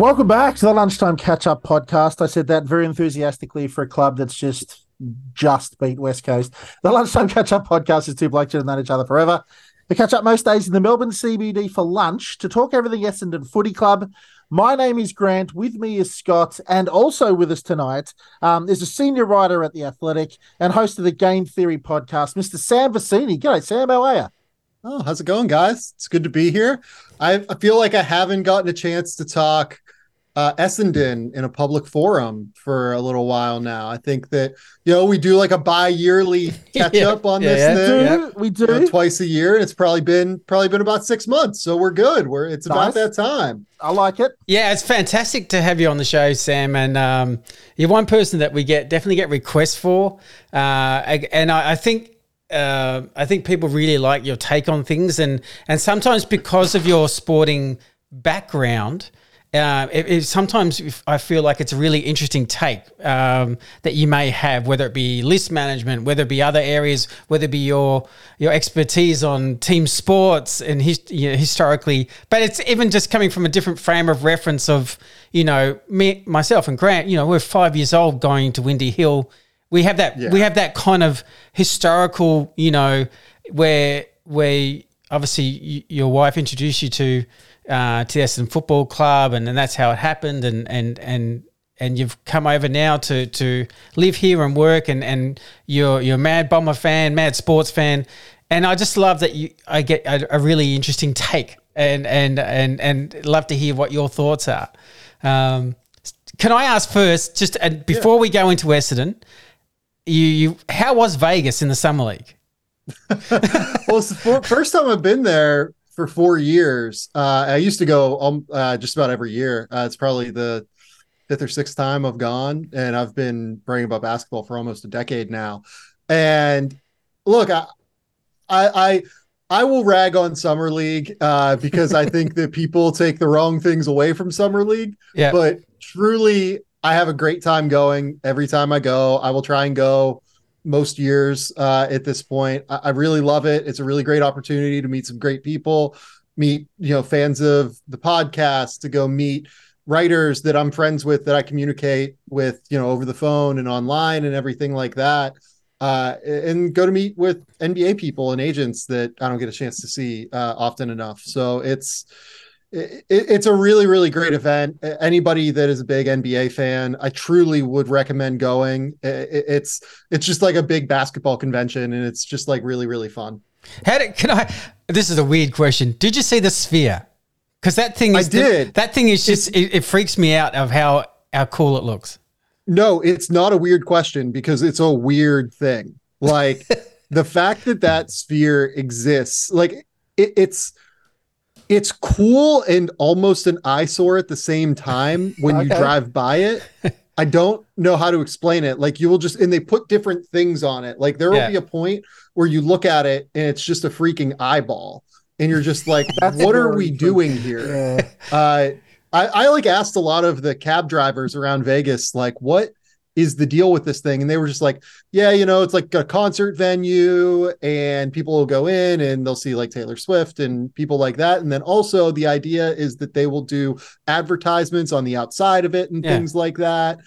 welcome back to the Lunchtime Catch Up podcast. I said that very enthusiastically for a club that's just just beat West Coast. The Lunchtime Catch Up podcast is two blokes who known each other forever. We catch up most days in the Melbourne CBD for lunch to talk everything Essendon Footy Club. My name is Grant. With me is Scott, and also with us tonight um, is a senior writer at the Athletic and host of the Game Theory podcast, Mr. Sam Vecenie. G'day, Sam. How are you? Oh, how's it going, guys? It's good to be here. I, I feel like I haven't gotten a chance to talk uh, Essendon in a public forum for a little while now. I think that you know we do like a bi-yearly catch Yeah, up on yeah, this yeah. thing Do, we you do. know, twice a year, and it's probably been probably been about six months. So we're good. We're it's Nice. about that time. I like it. Yeah, it's fantastic to have you on the show, Sam. And um, you're one person that we get definitely get requests for, uh, and I, I think. Uh, I think people really like your take on things, and and sometimes because of your sporting background, uh, it, it, sometimes I feel like it's a really interesting take um, that you may have, whether it be list management, whether it be other areas, whether it be your your expertise on team sports and his, you know, historically. But it's even just coming from a different frame of reference of you know me myself and Grant. You know, we're five years old going to Windy Hill. We have that. We have that kind of historical. You know, where where obviously y- your wife introduced you to uh, to the Essendon Football Club, and, and that's how it happened. And and and and you've come over now to to live here and work, and and you're you're a mad bomber fan, mad sports fan, and I just love that you. I get a, a really interesting take, and and and and love to hear what your thoughts are. Um, can I ask first, just and before we go into Essendon, you, you how was Vegas in the summer league? Well, it's the fir- first time I've been there for four years. Uh, I used to go um, uh, just about every year. Uh, it's probably the fifth or sixth time I've gone, and I've been writing about basketball for almost a decade now. And look, I, I, I, I will rag on summer league uh, because I think that people take the wrong things away from summer league. Yeah. But truly, I have a great time going every time I go. I will try and go most years uh, at this point. I, I really love it. It's a really great opportunity to meet some great people, meet you know fans of the podcast, to go meet writers that I'm friends with that I communicate with you know over the phone and online and everything like that. Uh, and go to meet with NBA people and agents that I don't get a chance to see uh, often enough. So it's it, it's a really really great event anybody that is a big nba fan i truly would recommend going It- it's it's just like a big basketball convention and it's just like really really fun did can I? This is a weird question. Did you see the sphere? Because that thing I is did. that thing is just it, it freaks me out of how how cool it looks. no it's not a weird question because it's a weird thing like the fact that that sphere exists like it, it's it's cool and almost an eyesore at the same time when you drive by it I don't know how to explain it. Like you will just, and they put different things on it. Like there will Yeah. be a point where you look at it and it's just a freaking eyeball, and you're just like, what are we doing here? Yeah. Uh, I, I like asked a lot of the cab drivers around Vegas, like, what is the deal with this thing? And they were just like, yeah, you know, it's like a concert venue and people will go in and they'll see like Taylor Swift and people like that. And then also the idea is that they will do advertisements on the outside of it and Yeah. things like that.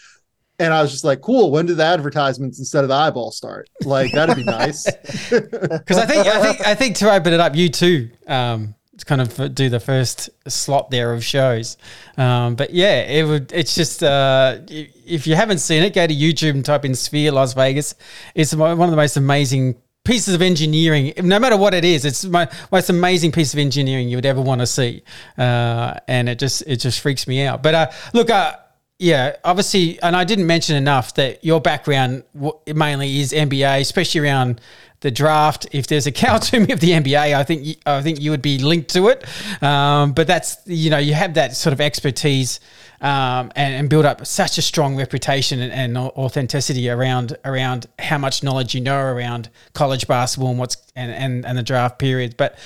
And I was just like, cool. When do the advertisements instead of the eyeball start? Like, that'd be nice. Because I think I think I think to open it up, you too. Um, to kind of do the first slot there of shows, um, but yeah, it would. It's just uh, if you haven't seen it, go to YouTube and type in Sphere Las Vegas. It's one of the most amazing pieces of engineering. No matter what it is, it's my most amazing piece of engineering you would ever want to see, uh, and it just it just freaks me out. But uh, look, uh, yeah, obviously, and I didn't mention enough that your background mainly is NBA, especially around the draft. If there's a cow to me of the NBA, I think I think you would be linked to it. Um, but that's you know you have that sort of expertise um, and, and, build up such a strong reputation and, and, authenticity around around how much knowledge you know around college basketball and what's and and, and the draft period. But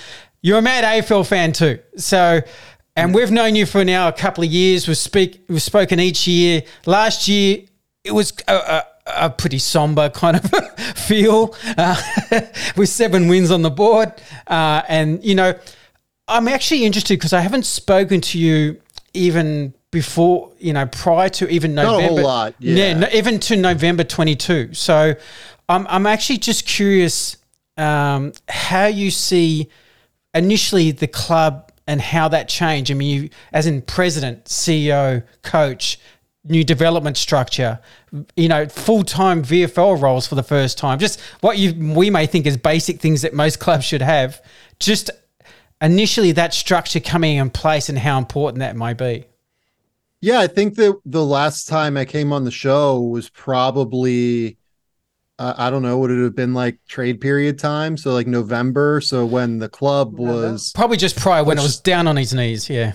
you're a mad AFL fan too, so. And we've known you for now a couple of years. We've speak we've spoken each year. Last year it was a, a, a pretty somber kind of feel uh, with seven wins on the board. Uh, and you know, I'm actually interested because I haven't spoken to you even before you know prior to even November. Not a whole lot, yeah. yeah no, even to November 22. So I'm I'm actually just curious um, how you see initially the club and how that changed. I mean, you, as in president, CEO, coach, new development structure, you know, full time VFL roles for the first time. Just what you we may think is basic things that most clubs should have. Just initially that structure coming in place and how important that may be. Yeah, I think that the last time I came on the show was probably uh, I don't know, would it would have been like trade period time? So like November. So when the club was probably just prior when it was down on his knees. Yeah.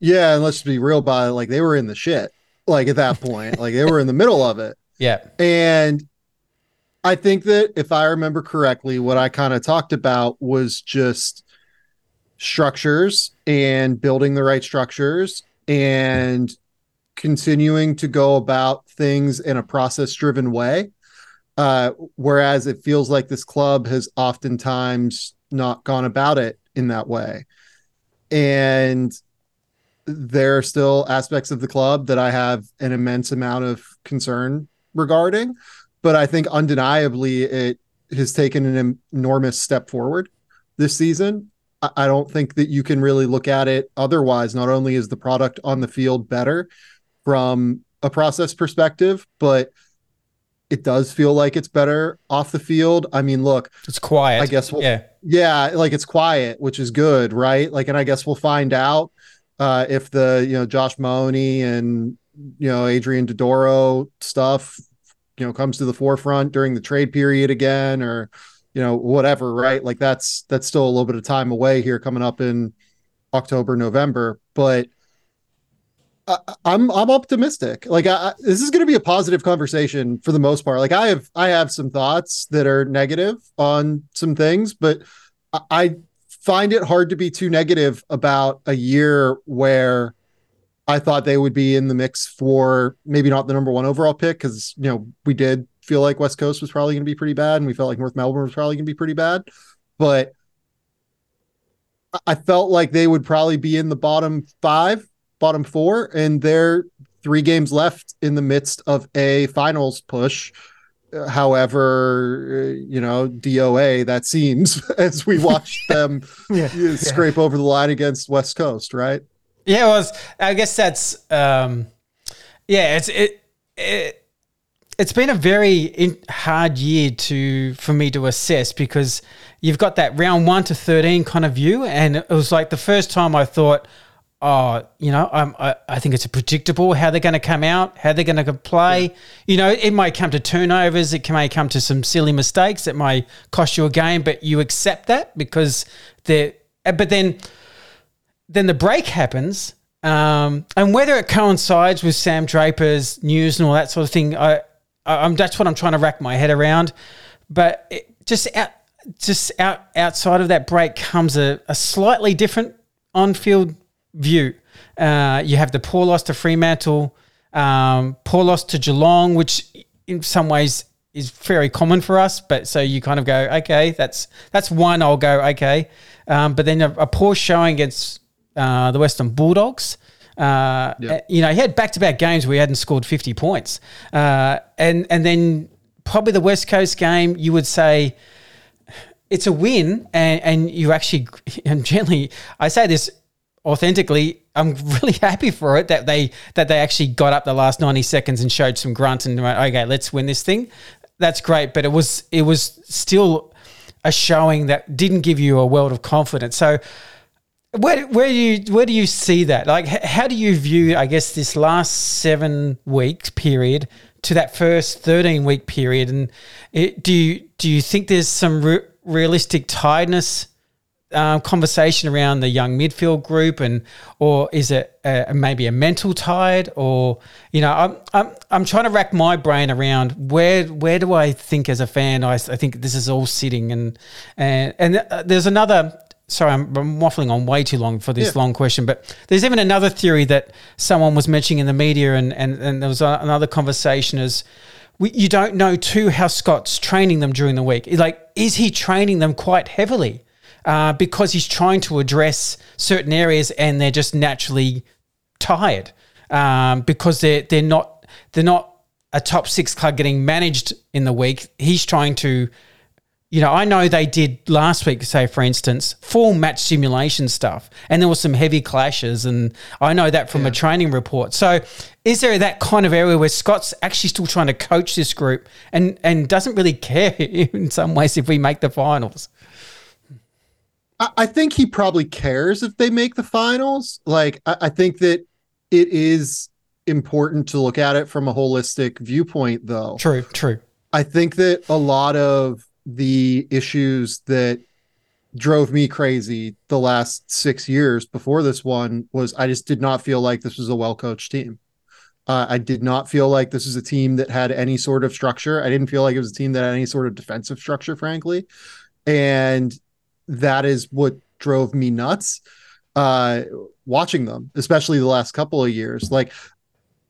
Yeah. And let's be real about it. Like they were in the shit, like at that point, like they were in the middle of it. Yeah. And I think that if I remember correctly, what I kind of talked about was just structures and building the right structures and continuing to go about things in a process driven way uh, whereas it feels like this club has oftentimes not gone about it in that way. And there are still aspects of the club that I have an immense amount of concern regarding, but I think undeniably it has taken an enormous step forward this season. I don't think that you can really look at it otherwise. Not only is the product on the field better from a process perspective, but it does feel like it's better off the field. I mean, look, it's quiet. I guess we'll, yeah, yeah, like it's quiet, which is good, right? Like, and I guess we'll find out uh, if the you know Josh Mahoney and you know Adrian Dodoro stuff you know comes to the forefront during the trade period again, or you know whatever, right? Like that's that's still a little bit of time away here, coming up in October, November, but I, am I'm optimistic. Like I, this is going to be a positive conversation for the most part. Like I have I have some thoughts that are negative on some things, but I find it hard to be too negative about a year where I thought they would be in the mix for maybe not the number one overall pick because you know we did feel like West Coast was probably going to be pretty bad, and we felt like North Melbourne was probably going to be pretty bad, but I felt like they would probably be in the bottom five bottom four, and they're three games left in the midst of a finals push. However, you know, DOA that seems as we watch them yeah, scrape yeah. over the line against West Coast, right? Yeah, it was. I guess that's um, yeah. It's it it it's been a very in, hard year to for me to assess because you've got that round one to thirteen kind of view, and it was like the first time I thought oh, you know, um, I, I think it's predictable how they're going to come out, how they're going to play. Yeah. You know, it might come to turnovers, it may come to some silly mistakes that might cost you a game, but you accept that because they're. Uh, but then, then the break happens, um, and whether it coincides with Sam Draper's news and all that sort of thing, I, I am that's what I'm trying to rack my head around. But it, just out, just out outside of that break comes a, a slightly different on-field view. Uh, you have the poor loss to Fremantle, um, poor loss to Geelong, which in some ways is very common for us. But so you kind of go, okay, that's that's one. I'll go, okay. Um, but then a, a, poor showing against uh, the Western Bulldogs. Uh, yep. You know, he had back to back games where he hadn't scored 50 points. Uh, and, and then probably the West Coast game, you would say it's a win. And, and you actually, and generally, I say this authentically, I'm really happy for it that they that they actually got up the last 90 seconds and showed some grunt and went, okay, let's win this thing. That's great, but it was it was still a showing that didn't give you a world of confidence. So Where where do you where do you see that? Like, how do you view, I guess, this last seven week period to that first thirteen week period? And it, do you do you think there's some re- realistic tiredness um, conversation around the young midfield group, and or is it a, maybe a mental tide, or you know, I'm I'm I'm trying to rack my brain around where where do I think as a fan I, I think this is all sitting, and and and uh, there's another. Sorry, I'm, I'm waffling on way too long for this yeah. long question, but there's even another theory that someone was mentioning in the media, and and, and there was a, another conversation is. We, you don't know too how Scott's training them during the week. Like, is he training them quite heavily? Uh, because he's trying to address certain areas and they're just naturally tired um, because they're they're not they're not a top six club getting managed in the week. He's trying to, you know, I know they did last week, say for instance, full match simulation stuff, and there was some heavy clashes, and I know that from yeah. a training report. So, is there that kind of area where Scott's actually still trying to coach this group and and doesn't really care in some ways if we make the finals? I think he probably cares if they make the finals. Like, I, think that it is important to look at it from a holistic viewpoint, though. True, true. I think that a lot of the issues that drove me crazy the last six years before this one was I just did not feel like this was a well coached team. Uh, I did not feel like this was a team that had any sort of structure. I didn't feel like it was a team that had any sort of defensive structure, frankly. And that is what drove me nuts uh, watching them, especially the last couple of years. Like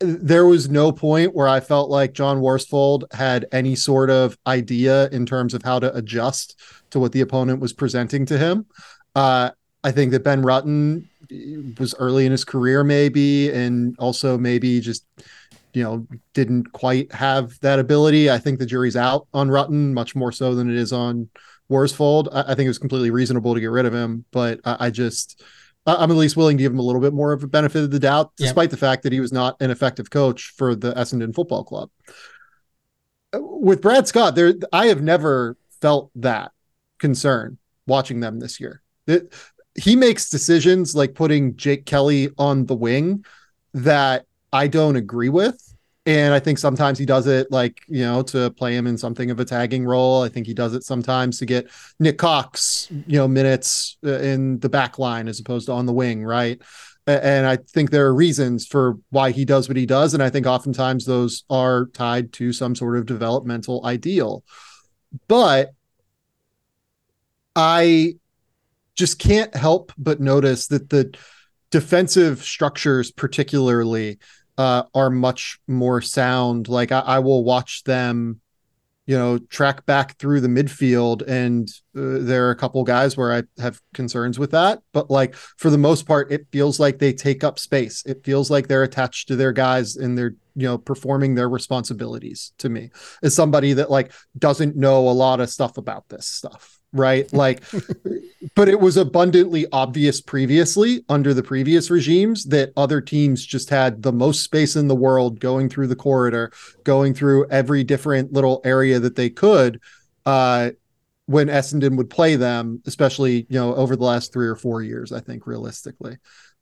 there was no point where I felt like John Worsfold had any sort of idea in terms of how to adjust to what the opponent was presenting to him. Uh, I think that Ben Rutten was early in his career, maybe, and also maybe just you know didn't quite have that ability. I think the jury's out on Rutten much more so than it is on Worsfold, I, I, think it was completely reasonable to get rid of him, but I, I just I'm at least willing to give him a little bit more of a benefit of the doubt, despite yep. the fact that he was not an effective coach for the Essendon Football Club. Uh, with Brad Scott, there I have never felt that concern watching them this year. It, he makes decisions like putting Jake Kelly on the wing that I don't agree with and I think sometimes he does it like, you know, to play him in something of a tagging role. I think he does it sometimes to get Nik Cox, you know, minutes uh, in the back line as opposed to on the wing, right? And I think there are reasons for why he does what he does. And I think oftentimes those are tied to some sort of developmental ideal. But I just can't help but notice that the defensive structures, particularly, uh, are much more sound. Like I, I, will watch them, you know, track back through the midfield, and uh, there are a couple guys where I have concerns with that. But like for the most part, it feels like they take up space. It feels like they're attached to their guys and they're you know performing their responsibilities. To me, as somebody that like doesn't know a lot of stuff about this stuff right? Like, but it was abundantly obvious previously under the previous regimes that other teams just had the most space in the world going through the corridor, going through every different little area that they could. Uh, when Essendon would play them, especially you know over the last three or four years, I think realistically,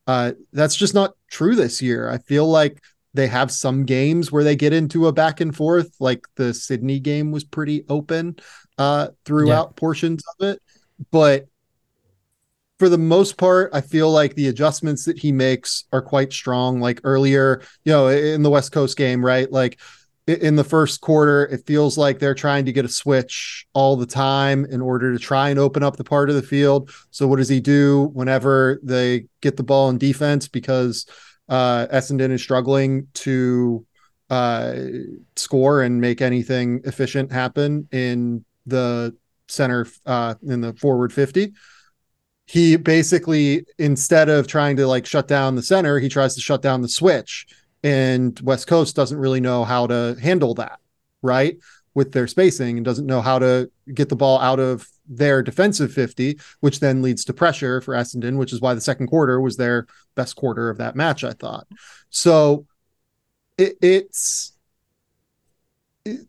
uh, that's just not true this year. I feel like they have some games where they get into a back and forth, like the Sydney game was pretty open uh, throughout yeah. portions of it. But for the most part, I feel like the adjustments that he makes are quite strong. Like earlier, you know, in the West Coast game, right? Like in the first quarter, it feels like they're trying to get a switch all the time in order to try and open up the part of the field. So what does he do whenever they get the ball in defense? Because uh, Essendon is struggling to uh, score and make anything efficient happen in the center uh, in the forward 50 he basically instead of trying to like shut down the center he tries to shut down the switch. And west coast doesn't really know how to handle that right with their spacing and doesn't know how to get the ball out of their defensive 50 which then leads to pressure for Essendon which is why the second quarter was their best quarter of that match I thought. So it, it's it,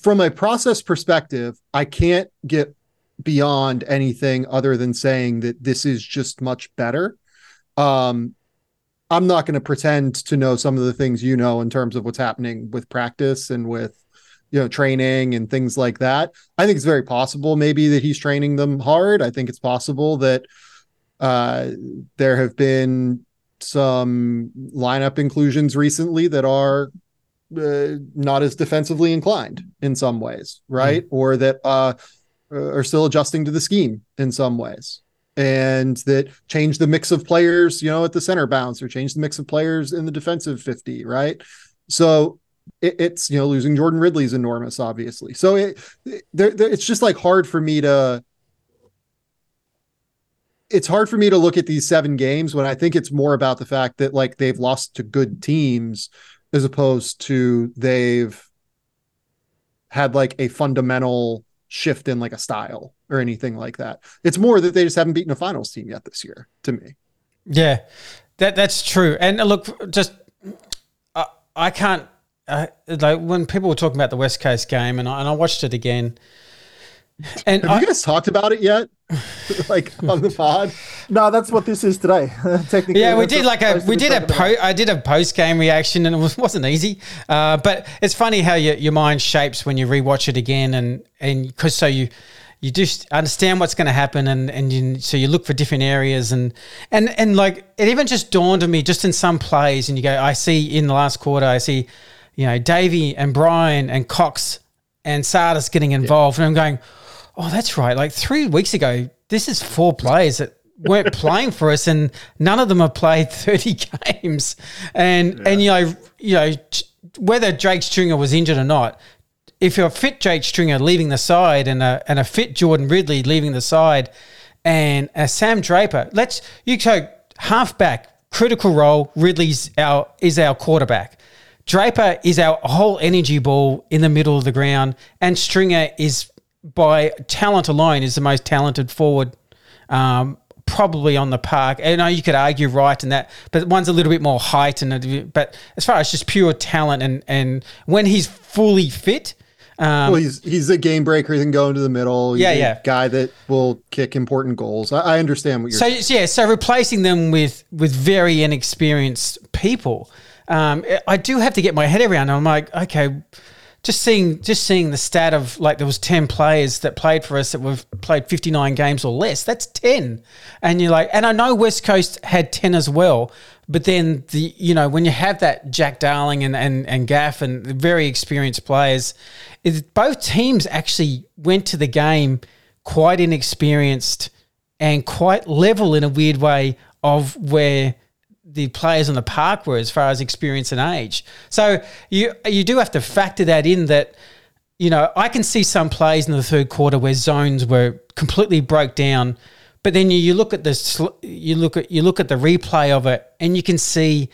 from a process perspective, I can't get beyond anything other than saying that this is just much better. Um, I'm not going to pretend to know some of the things you know in terms of what's happening with practice and with you know training and things like that. I think it's very possible maybe that he's training them hard. I think it's possible that uh, there have been some lineup inclusions recently that are uh, not as defensively inclined in some ways, right? Mm. Or that uh, are still adjusting to the scheme in some ways and that change the mix of players, you know, at the center bounce or change the mix of players in the defensive 50, right? So it, it's, you know, losing Jordan Ridley is enormous, obviously. So it, it there, there, it's just like hard for me to, it's hard for me to look at these seven games when I think it's more about the fact that like they've lost to good teams as opposed to they've had like a fundamental shift in like a style or anything like that. It's more that they just haven't beaten a finals team yet this year to me. Yeah, that that's true. And uh, look, just uh, I can't uh, like when people were talking about the West Coast game, and I, and I watched it again. And have I, you guys talked about it yet? like on the pod? No, that's what this is today. Technically, yeah, we did like a we did a po- I did a post game reaction, and it was, wasn't easy. Uh, but it's funny how your your mind shapes when you rewatch it again, and and because so you you just understand what's going to happen and and you, so you look for different areas and and and like it even just dawned on me just in some plays and you go I see in the last quarter I see you know Davey and Brian and Cox and Tsatas getting involved yeah. and I'm going oh that's right like 3 weeks ago this is four players that weren't playing for us and none of them have played 30 games and yeah. and you know you know whether Jake Stringer was injured or not if you're a fit Jake Stringer leaving the side and a, and a fit Jordan Ridley leaving the side and a Sam Draper, let's you go halfback, critical role. Ridley's our is our quarterback. Draper is our whole energy ball in the middle of the ground, and Stringer is by talent alone is the most talented forward. Um, probably on the park. I know you could argue right and that, but one's a little bit more height and but as far as just pure talent and and when he's fully fit, um, well, he's he's a game breaker. He can go into the middle. He's yeah, yeah. Guy that will kick important goals. I, I understand what you're. So saying. yeah, so replacing them with with very inexperienced people, um, I do have to get my head around. I'm like, okay, just seeing just seeing the stat of like there was 10 players that played for us that have played 59 games or less that's 10 and you're like and i know west coast had 10 as well but then the you know when you have that jack darling and and, and gaff and very experienced players it, both teams actually went to the game quite inexperienced and quite level in a weird way of where the players on the park were as far as experience and age. So you you do have to factor that in that you know I can see some plays in the third quarter where zones were completely broke down, but then you, you look at this you look at you look at the replay of it and you can see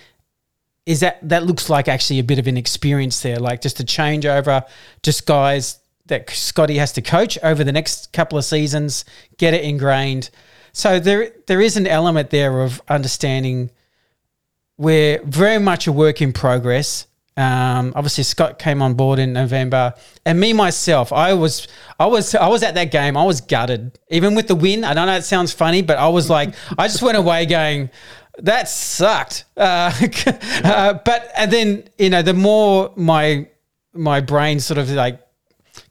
is that that looks like actually a bit of an experience there, like just a changeover, just guys that Scotty has to coach over the next couple of seasons, get it ingrained. So there there is an element there of understanding we're very much a work in progress. Um, obviously, Scott came on board in November, and me myself, I was, I was, I was at that game. I was gutted, even with the win. I don't know it sounds funny, but I was like, I just went away going, that sucked. Uh, uh, but and then you know, the more my my brain sort of like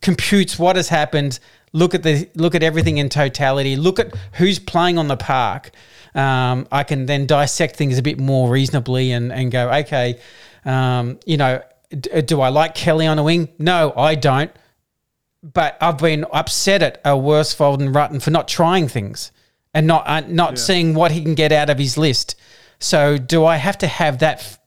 computes what has happened, look at the look at everything in totality, look at who's playing on the park um, I can then dissect things a bit more reasonably and, and go, okay, um, you know, d- do I like Kelly on the wing? No, I don't. But I've been upset at a Worsfold and Rutten for not trying things and not uh, not yeah. seeing what he can get out of his list. So do I have to have that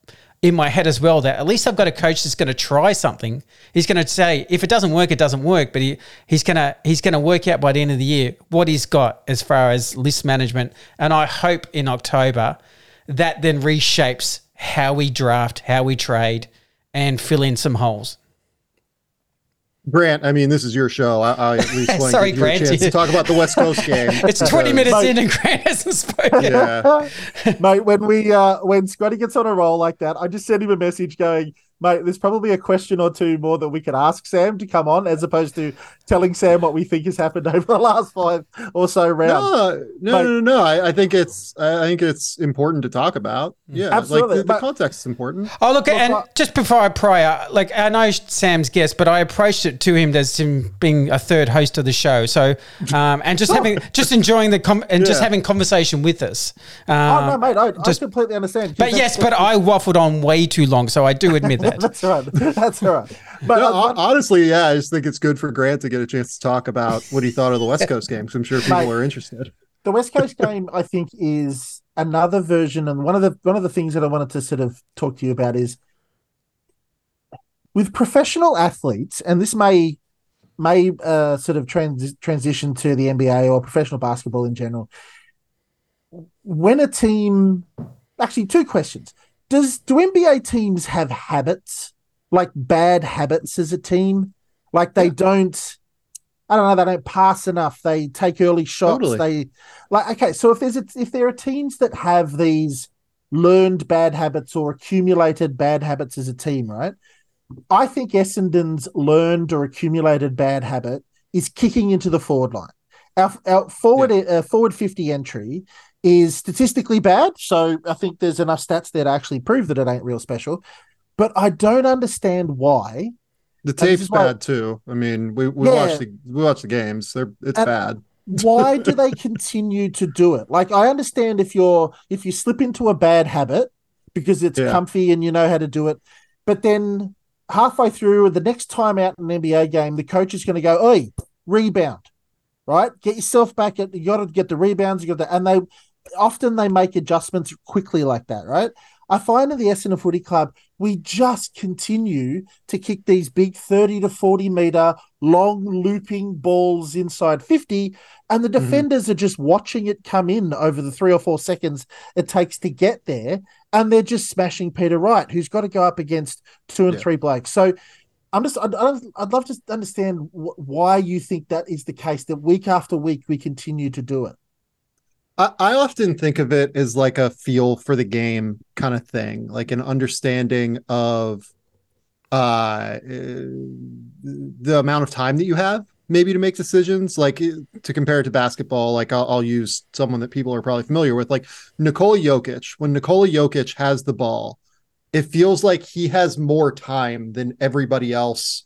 in my head as well that at least I've got a coach that's going to try something. He's going to say if it doesn't work, it doesn't work, but he, he's to he's going to work out by the end of the year what he's got as far as list management. And I hope in October that then reshapes how we draft, how we trade, and fill in some holes. Grant, I mean, this is your show. I, I at least want Sorry, to Grant, a chance to talk about the West Coast game. it's twenty minutes mate, in and Grant hasn't spoken. Yeah, mate. When we uh, when Scotty gets on a roll like that, I just send him a message going, Mate, there's probably a question or two more that we could ask Sam to come on, as opposed to telling Sam what we think has happened over the last five or so rounds. No, no, no, no, no. I, I think it's I think it's important to talk about. Yeah, Absolutely, Like the, the context is important. Oh, look, and I- just before I pray, uh, like I know Sam's guest, but I approached it to him as him being a third host of the show. So, um, and just having, just enjoying the com- and just having conversation with us. Oh Um, no, mate, I, just- I completely understand. but yes, but I waffled on way too long, so I do admit that. that's right. That's right. But No, uh, honestly, yeah, I just think it's good for Grant to get a chance to talk about what he thought of the West Coast game. Because I'm sure people Mate. are interested. the West Coast game, I think, is another version, and one of the one of the things that I wanted to sort of talk to you about is with professional athletes, and this may may uh, sort of trans- transition to the NBA or professional basketball in general. When a team, actually, two questions: Does do NBA teams have habits like bad habits as a team? Like they don't. I don't know. They don't pass enough. They take early shots. Totally. They like okay. So if there's a, if there are teams that have these learned bad habits or accumulated bad habits as a team, right? I think Essendon's learned or accumulated bad habit is kicking into the forward line. Our, our forward uh, forward fifty entry is statistically bad, so I think there's enough stats there to actually prove that it ain't real special. But I don't understand why The tape's why- bad too. I mean, we, we Yeah. watched the we watched the games. They're it's And- bad. why do they continue to do it like i understand if you're if you slip into a bad habit because it's Yeah. comfy and you know how to do it but then halfway through the next time out in an nba game the coach is going to go oi rebound right get yourself back at you got to get the rebounds you got the and they often they make adjustments quickly like that right i find in the essendon footy club we just continue to kick these big 30 to 40 meter long looping balls inside 50 and the Mm-hmm. defenders are just watching it come in over the three or four seconds it takes to get there and they're just smashing peter wright who's got to go up against two and Yeah. three blokes so i'm just I'd, I'd I'd love to understand wh- why you think that is the case that week after week we continue to do it I, I often think of it as like a feel for the game kind of thing, like an understanding of uh the amount of time that you have maybe to make decisions. Like to compare it to basketball like I'll, I'll use someone that people are probably familiar with like Nikola Jokic. When Nikola Jokic has the ball it feels like he has more time than everybody else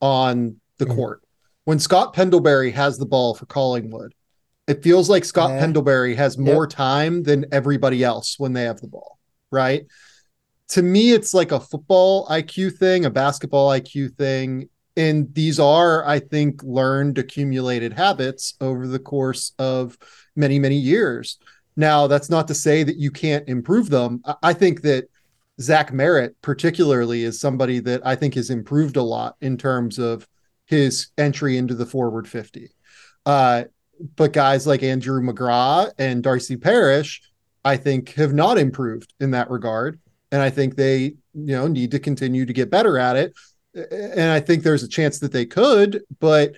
on the Mhm. court. When Scott Pendlebury has the ball for Collingwood it feels like Scott Yeah. Pendlebury has more time than everybody else when they have the ball right to me it's like a football IQ thing, a basketball IQ thing, and these are I think learned accumulated habits over the course of many many years. Now that's not to say that you can't improve them. I- I think that Zach Merrett particularly is somebody that I think has improved a lot in terms of his entry into the forward 50. Uh, but guys like Andrew McGrath and Darcy Parish, I think, have not improved in that regard and I think they, you know, need to continue to get better at it. And I think there's a chance that they could, but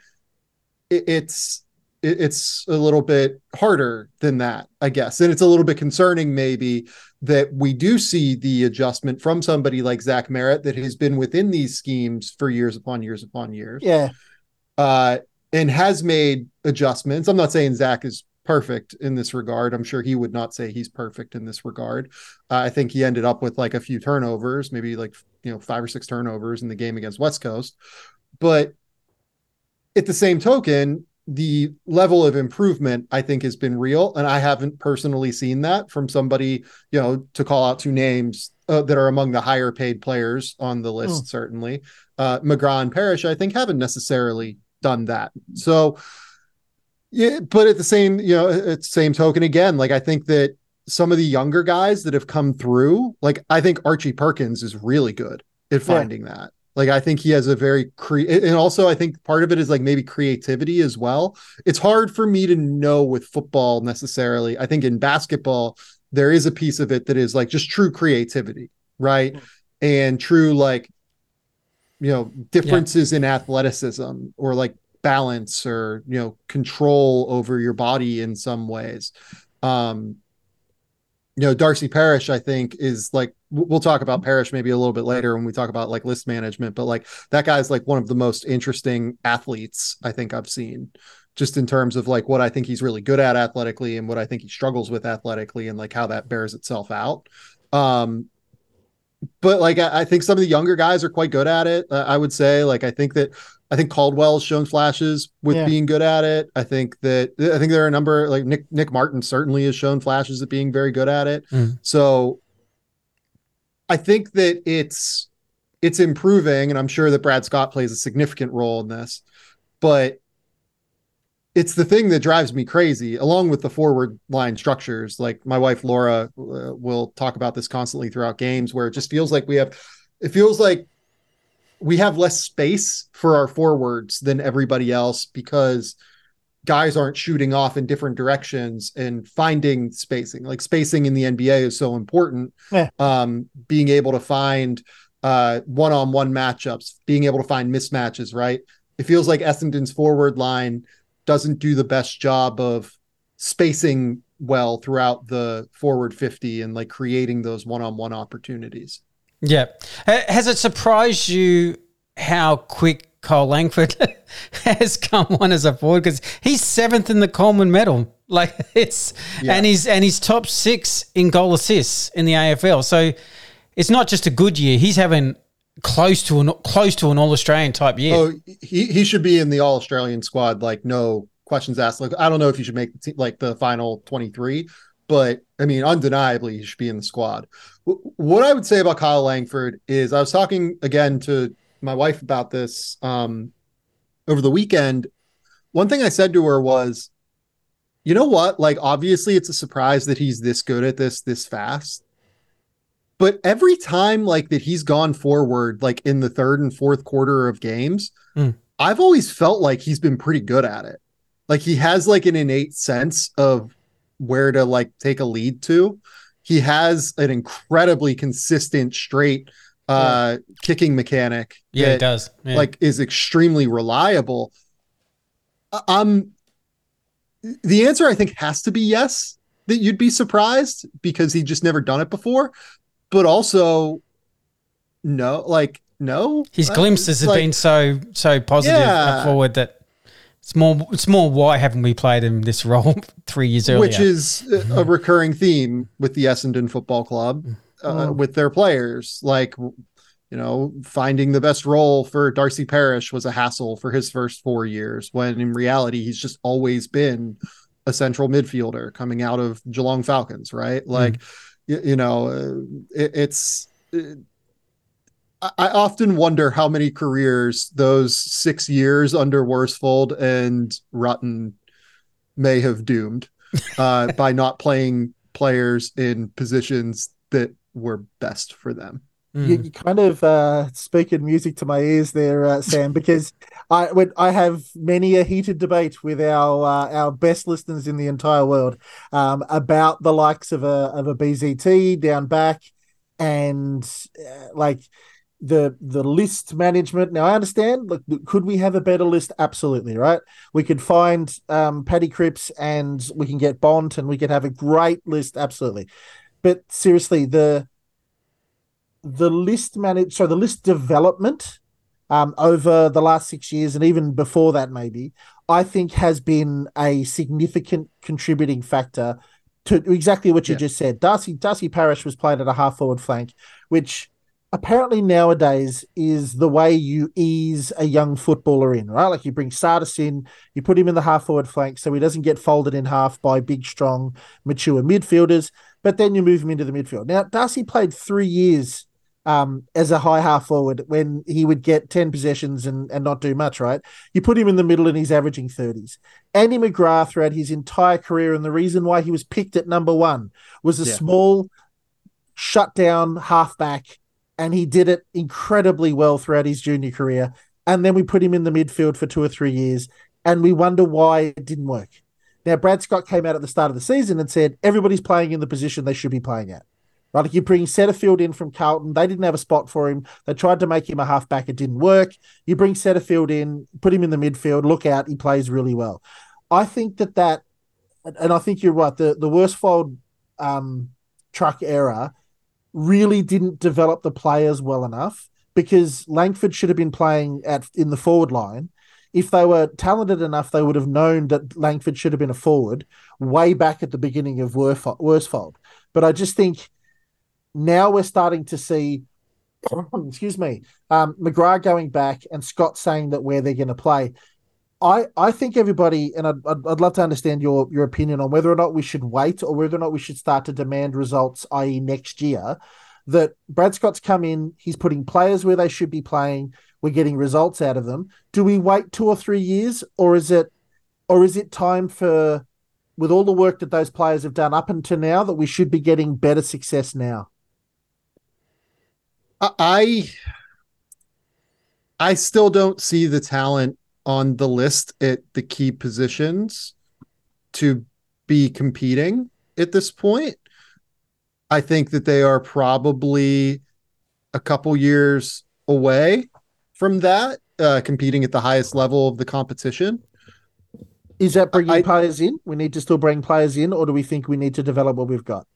it, it's it, it's a little bit harder than that, I guess. And it's a little bit concerning, maybe, that we do see the adjustment from somebody like Zach Merrett that has been within these schemes for years upon years upon years yeah uh, and has made adjustments. I'm not saying Zach is perfect in this regard. I'm sure he would not say he's perfect in this regard. Uh, I think he ended up with like a few turnovers, maybe like you know five or six turnovers in the game against West Coast. But at the same token, the level of improvement I think has been real, and I haven't personally seen that from somebody you know to call out two names uh, that are among the higher paid players on the list. Certainly, uh, McGrath and Parish, I think, haven't necessarily done that. So, yeah, but at the same, you know, at the same token, again, like I think that some of the younger guys that have come through, like I think Archie Perkins is really good at finding that. Like I think he has a very cre and also I think part of it is like maybe creativity as well. It's hard for me to know with football necessarily. I think in basketball there is a piece of it that is like just true creativity, right? Mm. And true like you know differences in athleticism or like balance or you know control over your body in some ways um you know, Darcy Parish, I think, is like we'll talk about Parish maybe a little bit later when we talk about like list management, but like that guy's like one of the most interesting athletes I think I've seen, just in terms of like what I think he's really good at athletically and what I think he struggles with athletically and like how that bears itself out. Um, but like I, think some of the younger guys are quite good at it. Uh, I would say, like I think that I think Caldwell's shown flashes with Yeah. being good at it. I think that I think there are a number like Nick Nic Martin certainly has shown flashes at being very good at it. Mm. So I think that it's it's improving, and I'm sure that Brad Scott plays a significant role in this, but it's the thing that drives me crazy, along with the forward line structures. Like my wife Laura uh, will talk about this constantly throughout games, where it just feels like we have, it feels like we have less space for our forwards than everybody else because guys aren't shooting off in different directions and finding spacing. Like spacing in the NBA is so important. Yeah. Um, being able to find uh, one-on-one matchups, being able to find mismatches, right? It feels like Essendon's forward line doesn't do the best job of spacing well throughout the forward 50 and like creating those one-on-one opportunities. Yeah. Has it surprised you how quick Kyle Langford has come on as a forward? Because he's seventh in the Coleman medal. Like it's Yeah. and he's and he's top six in goal assists in the AFL. So it's not just a good year. He's having close to an close to an All Australian type year. Oh, he he should be in the All Australian squad. Like no questions asked. Like I don't know if you should make the te- like the final twenty three, but I mean undeniably he should be in the squad. W- what I would say about Kyle Langford is I was talking again to my wife about this um, over the weekend. One thing I said to her was, you know what? Like obviously it's a surprise that he's this good at this this fast. But every time like that he's gone forward, like in the third and fourth quarter of games, Mm. I've always felt like he's been pretty good at it. Like he has like an innate sense of where to like take a lead to. He has an incredibly consistent, straight uh kicking mechanic. yeah, that, does. Yeah. like is extremely reliable. Um the answer I think has to be yes, that you'd be surprised because he just never done it before. But also no, like no. his Uh, glimpses have like- been so so positive Yeah. forward that it's more it's more why haven't we played him this role three years earlier? which is a- a recurring theme with the Essendon Football Club uh, Mm. with their players. Like, you know, finding the best role for Darcy Parish was a hassle for his first four years, when in reality, he's just always been a central midfielder coming out of Geelong Falcons, right? Like, y- you, know, uh, it, it's. It, I I often wonder how many careers those six years under Worsfold and Rutten may have doomed uh, by not playing players in positions that were best for them. Mm. You, you kind of uh, speaking music to my ears there, uh, Sam, because I when I have many a heated debate with our uh, our best listeners in the entire world um, about the likes of a of a BZT down back and uh, like the the list management. Now I understand. Look, could we have a better list? Absolutely, right. We could find um, Paddy Cripps and we can get Bond and we could have a great list. Absolutely, but seriously, the the list manage so the list development um, over the last six years and even before that maybe i think has been a significant contributing factor to exactly what you Yeah. just said darcy darcy parish was played at a half forward flank which apparently nowadays is the way you ease a young footballer in right like you bring tsatas in you put him in the half forward flank so he doesn't get folded in half by big strong mature midfielders but then you move him into the midfield now darcy played three years um, as a high half forward when he would get 10 possessions and, and not do much, right? You put him in the middle and he's averaging 30s. Andy McGrath throughout his entire career, and the reason why he was picked at number one was a Yeah. small, shut down halfback, and he did it incredibly well throughout his junior career. And then we put him in the midfield for two or three years, and we wonder why it didn't work. Now, Brad Scott came out at the start of the season and said everybody's playing in the position they should be playing at. Right, like you bring Setterfield in from Carlton, they didn't have a spot for him. They tried to make him a halfback, it didn't work. You bring Setterfield in, put him in the midfield, look out, he plays really well. I think that that, and I think you're right. The the Worsfold um, truck era really didn't develop the players well enough because Langford should have been playing at in the forward line. If they were talented enough, they would have known that Langford should have been a forward way back at the beginning of Worsfold. But I just think now we're starting to see, excuse me, um, McGrath going back and Scott saying that where they're going to play. I, I think everybody, and I'd, I'd, I'd, love to understand your, your opinion on whether or not we should wait or whether or not we should start to demand results, i.e., next year. That Brad Scott's come in, he's putting players where they should be playing. We're getting results out of them. Do we wait two or three years, or is it, or is it time for, with all the work that those players have done up until now, that we should be getting better success now? I I still don't see the talent on the list at the key positions to be competing at this point. I think that they are probably a couple years away from that, uh, competing at the highest level of the competition. Is that bringing I, players in? We need to still bring players in, or do we think we need to develop what we've got?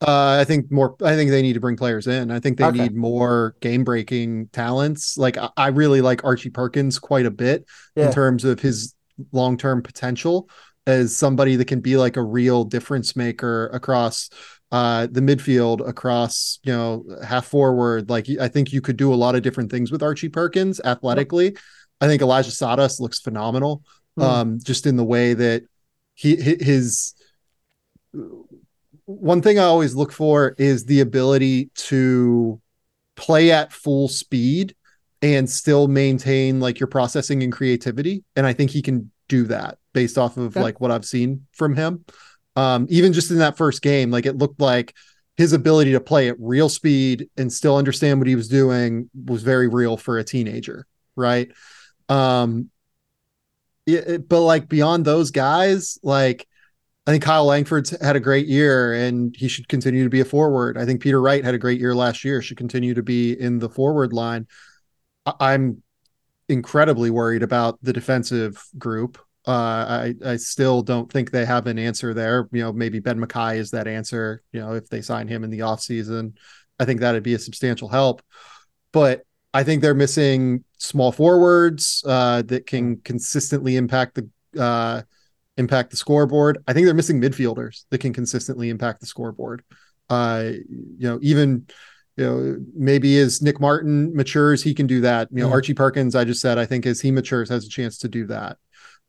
Uh, I think more. I think they need to bring players in. I think they okay. need more game breaking talents. Like I, I, really like Archie Perkins quite a bit yeah. in terms of his long term potential as somebody that can be like a real difference maker across uh, the midfield, across you know half forward. Like I think you could do a lot of different things with Archie Perkins athletically. I think Elijah Tsatas looks phenomenal, mm. um, just in the way that he his one thing I always look for is the ability to play at full speed and still maintain like your processing and creativity. And I think he can do that based off of like what I've seen from him. Um, even just in that first game, like it looked like his ability to play at real speed and still understand what he was doing was very real for a teenager, right? Um, it, but like beyond those guys, like I think Kyle Langford's had a great year and he should continue to be a forward. I think Peter Wright had a great year last year, should continue to be in the forward line. I'm incredibly worried about the defensive group. Uh, I I still don't think they have an answer there. You know, maybe Ben McKay is that answer. You know, if they sign him in the offseason, I think that'd be a substantial help. But I think they're missing small forwards uh, that can consistently impact the uh, impact the scoreboard. I think they're missing midfielders that can consistently impact the scoreboard. Uh, you know, even you know, maybe as Nic Martin matures, he can do that. You know, mm-hmm. Archie Perkins, I just said, I think as he matures, has a chance to do that.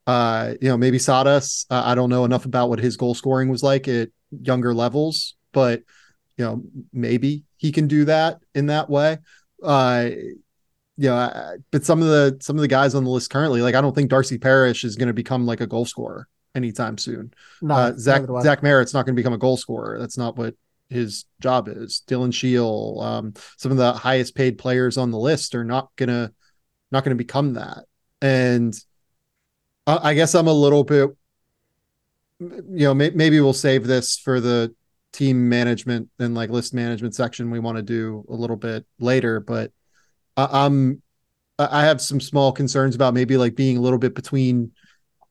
Uh, you know, maybe Tsatas. Uh, I don't know enough about what his goal scoring was like at younger levels, but you know, maybe he can do that in that way. Uh, you know, but some of the some of the guys on the list currently, like I don't think Darcy Parish is going to become like a goal scorer anytime soon. No, uh, Zach Zach Merrett's not going to become a goal scorer. That's not what his job is. Dylan Shiel, um, some of the highest paid players on the list are not gonna not gonna become that. And I, I guess I'm a little bit, you know, may, maybe we'll save this for the team management and like list management section we want to do a little bit later. But I, I'm I have some small concerns about maybe like being a little bit between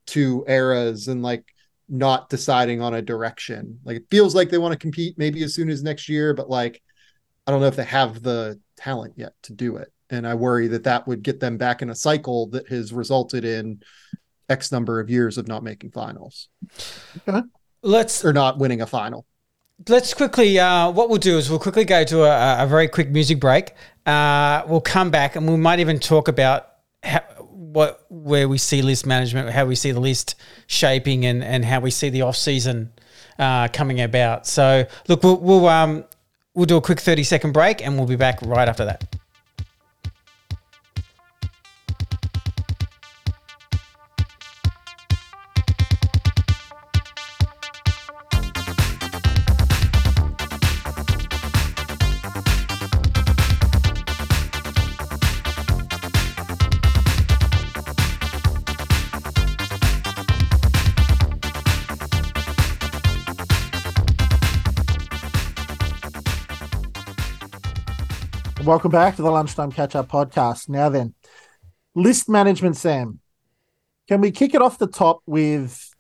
two eras and like not deciding on a direction. Like it feels like they want to compete maybe as soon as next year, but like I don't know if they have the talent yet to do it. And I worry that that would get them back in a cycle that has resulted in X number of years of not making finals. Okay. Let's or not winning a final. Let's quickly. Uh, what we'll do is we'll quickly go to a, a very quick music break. Uh, we'll come back and we might even talk about how, what where we see list management, how we see the list shaping, and and how we see the off season uh, coming about. So look, we'll we'll um we'll do a quick thirty second break, and we'll be back right after that. Welcome back to the Lunchtime Catch Up podcast. Now then, list management, Sam. Can we kick it off the top with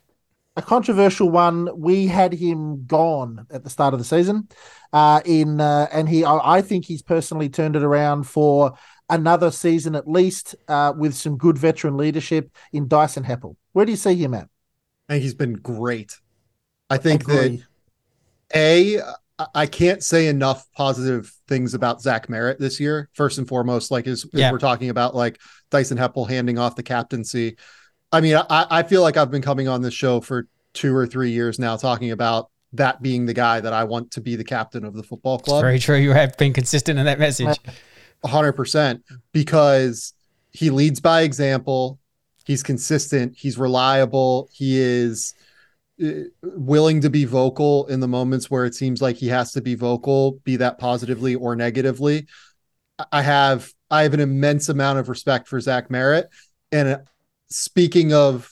a controversial one. We had him gone at the start of the season. Uh, in uh, and he, I, I think he's personally turned it around for another season at least, uh, with some good veteran leadership in Dyson Heppel. Where do you see him at? I think he's been great. I think Agree. that a I- can't say enough positive things about Zach Merrett this year. First and foremost, like as, Yeah. we're talking about like Dyson Heppel handing off the captaincy. I mean, I, I feel like I've been coming on this show for two or three years now, talking about that being the guy that I want to be the captain of the football It's club. very true. You have been consistent in that message. hundred percent because he leads by example. He's consistent. He's reliable. He is willing to be vocal in the moments where it seems like he has to be vocal, be that positively or negatively. I- I have I have an immense amount of respect for Zach Merrett. And uh, speaking of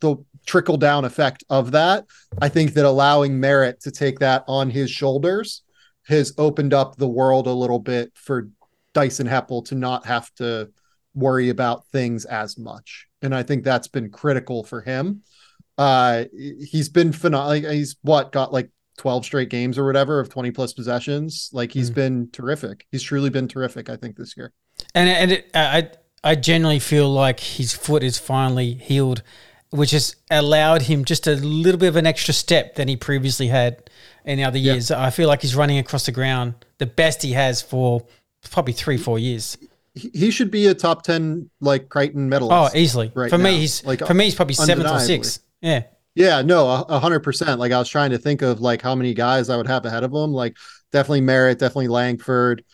the trickle down effect of that, I think that allowing Merrett to take that on his shoulders has opened up the world a little bit for Dyson Heppel to not have to worry about things as much. And I think that's been critical for him. Uh, he's been phenomenal. He's what got like 12 straight games or whatever of 20 plus possessions. Like he's Mm. been terrific. He's truly been terrific, I think, this year. And and it, I I generally feel like his foot is finally healed, which has allowed him just a little bit of an extra step than he previously had in the other Yeah. years. I feel like he's running across the ground the best he has for probably three four years. He, should be a top 10 like Crichton medalist. Oh, easily right for me, he's Like, for me he's probably seventh or sixth. Yeah, Yeah, no, a hundred percent. Like I was trying to think of like how many guys I would have ahead of him. Like definitely Merrett, definitely Langford.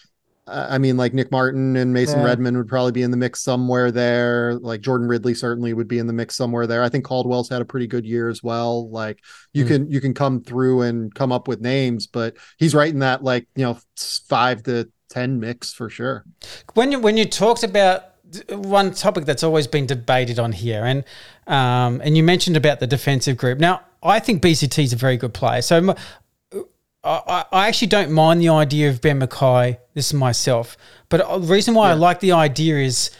Uh, I mean, like Nic Martin and Mason Yeah. Redmond would probably be in the mix somewhere there. Like Jordan Ridley certainly would be in the mix somewhere there. I think Caldwell's had a pretty good year as well. Like you Mm. can you can come through and come up with names, but he's right in that like you know five to ten mix for sure. when you when you talked about one topic that's always been debated on here, and um, and you mentioned about the defensive group. Now, I think BZT is a very good player, so m- I, actually don't mind the idea of Ben McKay. This is myself, but uh, the reason why I like the idea is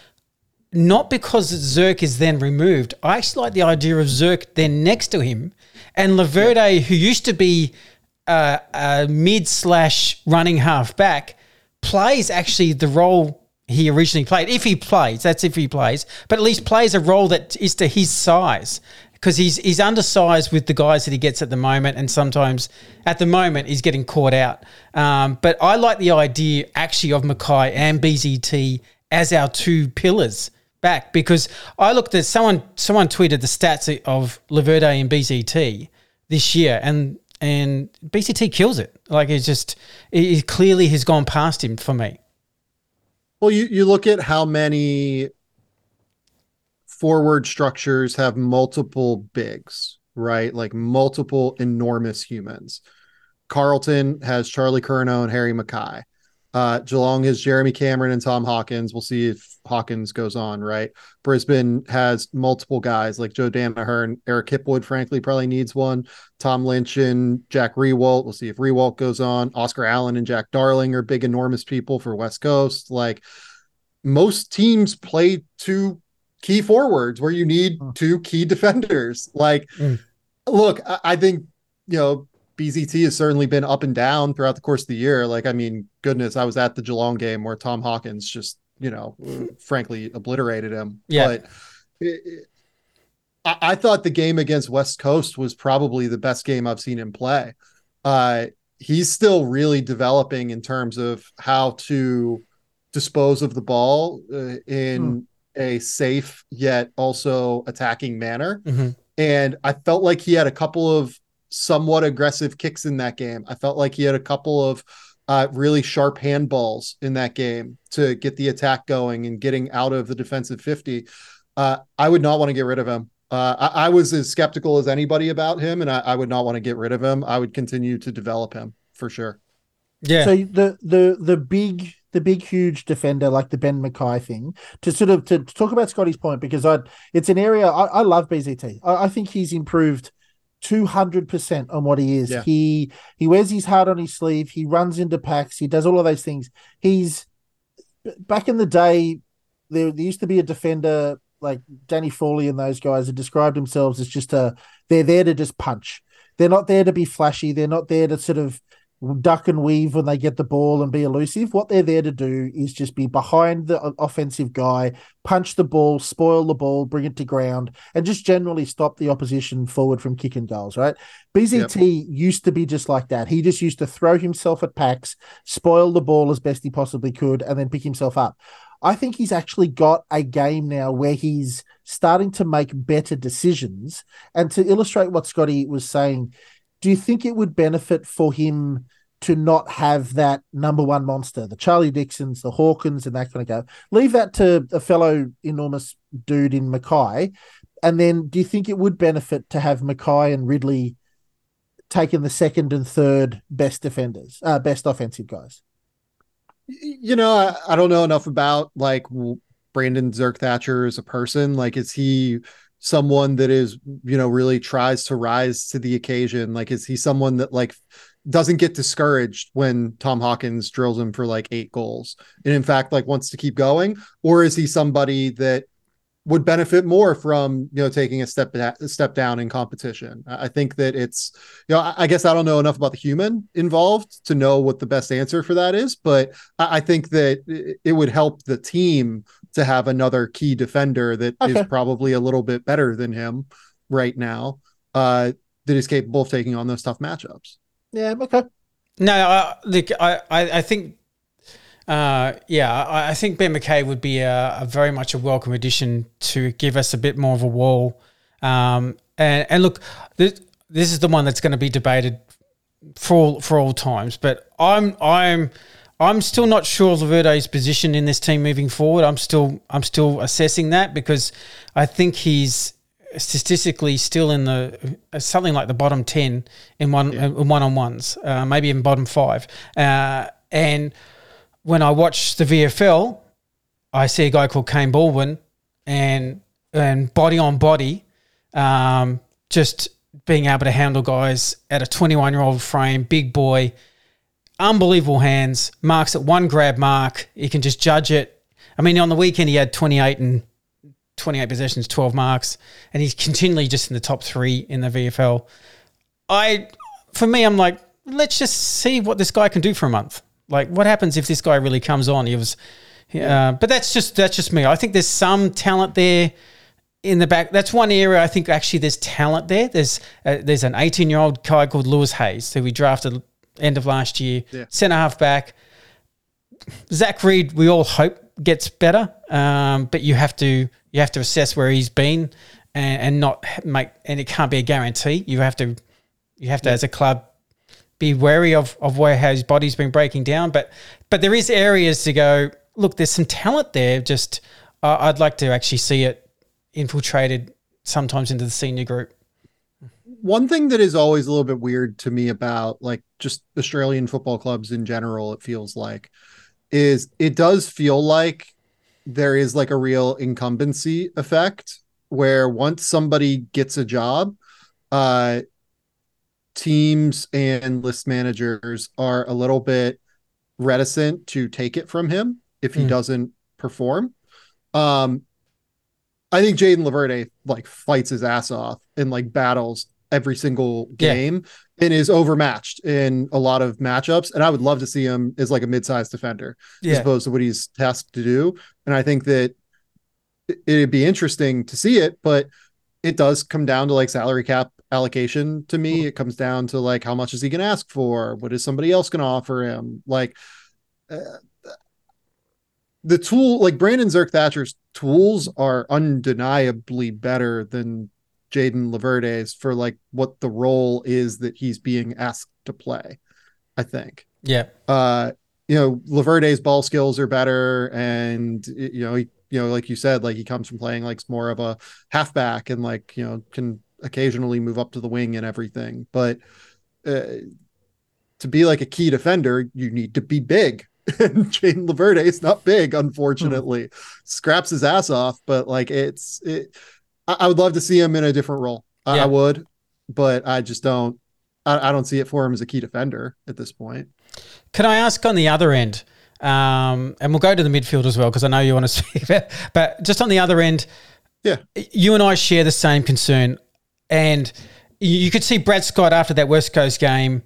not because Zerk is then removed. I actually like the idea of Zerk then next to him, and Laverde, who used to be uh, a mid slash running half back, plays actually the role he originally played. If he plays, that's if he plays, but at least plays a role that is to his size. Because he's he's undersized with the guys that he gets at the moment, and sometimes at the moment he's getting caught out. Um, but I like the idea actually of McKay and BZT as our two pillars back because I looked at someone someone tweeted the stats of Laverde and BZT this year and and BZT kills it. Like it's just it, it clearly has gone past him for me. Well, you, you look at how many forward structures have multiple bigs, right? Like multiple enormous humans. Carlton has Charlie Curnow and Harry McKay. Uh, Geelong has Jeremy Cameron and Tom Hawkins. We'll see if Hawkins goes on, right? Brisbane has multiple guys like Joe Daniher and Eric Hipwood, frankly, probably needs one. Tom Lynch and Jack Riewoldt. We'll see if Riewoldt goes on. Oscar Allen and Jack Darling are big, enormous people for West Coast. Like most teams play two key forwards where you need two key defenders. Like, Mm. look, I, I think, you know, BZT has certainly been up and down throughout the course of the year. Like, I mean, goodness, I was at the Geelong game where Tom Hawkins just, you know, frankly obliterated him. Yeah. But it- it- I, I thought the game against West Coast was probably the best game I've seen him play. Uh, he's still really developing in terms of how to dispose of the ball uh, in a safe yet also attacking manner. Mhm. And I felt like he had a couple of somewhat aggressive kicks in that game. I felt like he had a couple of uh, really sharp handballs in that game to get the attack going and getting out of the defensive 50. Uh, I would not want to get rid of him. Uh, I, I was as skeptical as anybody about him, and I, I would not want to get rid of him. I would continue to develop him for sure. Yeah. So the the the big the big huge defender like the Ben McKay thing to sort of to, to talk about Scotty's point because I it's an area I, I love BZT. I, I think he's improved two hundred percent on what he is. Yeah. He he wears his heart on his sleeve. He runs into packs. He does all of those things. He's back in the day. There, there used to be a defender like Danny Foley and those guys have described themselves as just a they're there to just punch. They're not there to be flashy. They're not there to sort of duck and weave when they get the ball and be elusive. What they're there to do is just be behind the offensive guy, punch the ball, spoil the ball, bring it to ground, and just generally stop the opposition forward from kicking goals, right? BZT yep. used to be just like that. He just used to throw himself at packs, spoil the ball as best he possibly could, and then pick himself up. I think he's actually got a game now where he's starting to make better decisions. And to illustrate what Scotty was saying, do you think it would benefit for him to not have that number one monster, the Charlie Dixons, the Hawkins, and that kind of go? Leave that to a fellow enormous dude in McKay. And then do you think it would benefit to have McKay and Ridley taking the second and third best defenders, uh, best offensive guys? You know, I, I don't know enough about like Brandon Zerk Thatcher as a person. Like, is he someone that is you know really tries to rise to the occasion? Like is he someone that like doesn't get discouraged when Tom Hawkins drills him for like eight goals? And in fact like wants to keep going? Or is he somebody that would benefit more from you know taking a step a step down in competition? I think that it's you know i guess i don't know enough about the human involved to know what the best answer for that is but i think that it would help the team to have another key defender that okay. is probably a little bit better than him right now uh, that is capable of taking on those tough matchups. Yeah, okay. No, uh, look, I, I, I think, uh, yeah, I, I, think Ben McKay would be a, a, very much a welcome addition to give us a bit more of a wall. Um, and, and look, this, this is the one that's going to be debated for all, for all times. But I'm I'm I'm still not sure of Laverde's position in this team moving forward. I'm still I'm still assessing that because I think he's statistically still in the uh, something like the bottom ten in one yeah. in one on ones, uh, maybe in bottom five. Uh, and when I watch the VFL, I see a guy called Kaine Baldwin and and body on body, um, just being able to handle guys at a 21 year old frame, big boy unbelievable hands, marks at one grab mark. You can just judge it. I mean, on the weekend, he had 28 and 28 possessions, 12 marks, and he's continually just in the top three in the VFL. I, for me, I'm like, let's just see what this guy can do for a month. Like, what happens if this guy really comes on? He was, uh, but that's just that's just me. I think there's some talent there in the back. That's one area I think actually there's talent there. There's uh, there's an 18 year old guy called Lewis Hayes who we drafted end of last year. Yeah. Centre half back. Zach Reid, we all hope gets better, um, but you have to you have to assess where he's been and, and, not make and it can't be a guarantee. You have to you have to yeah. as a club be wary of of where his body's been breaking down. But but there is areas to go. Look, there's some talent there. Just uh, I'd like to actually see it infiltrated sometimes into the senior group one thing that is always a little bit weird to me about like just Australian football clubs in general, it feels like, is it does feel like there is like a real incumbency effect where once somebody gets a job, uh, teams and list managers are a little bit reticent to take it from him if he mm. doesn't perform. Um, I think Jayden Laverde like fights his ass off and like battles every single game yeah. and is overmatched in a lot of matchups. And I would love to see him as like a mid-sized defender yeah. as opposed to what he's tasked to do. And I think that it'd be interesting to see it, but it does come down to like salary cap allocation to me. Mm-hmm. It comes down to like how much is he going to ask for? What is somebody else going to offer him? Like uh, the tool, like Brandon Zerk Thatcher's tools are undeniably better than Jayden Laverde's for like what the role is that he's being asked to play. I think. Yeah. Uh, you know, Laverde's ball skills are better, and you know, he, you know, like you said, like he comes from playing like more of a halfback, and like you know, can occasionally move up to the wing and everything. But uh, to be like a key defender, you need to be big. and Jayden Laverde is not big, unfortunately. Hmm. Scraps his ass off, but like it's it I, I would love to see him in a different role. I, yeah. I would, but I just don't. I, I, don't see it for him as a key defender at this point. Can I ask on the other end? Um, and we'll go to the midfield as well because I know you want to speak about. But just on the other end, Yeah. You and I share the same concern. And you you could see Brad Scott after that West Coast game.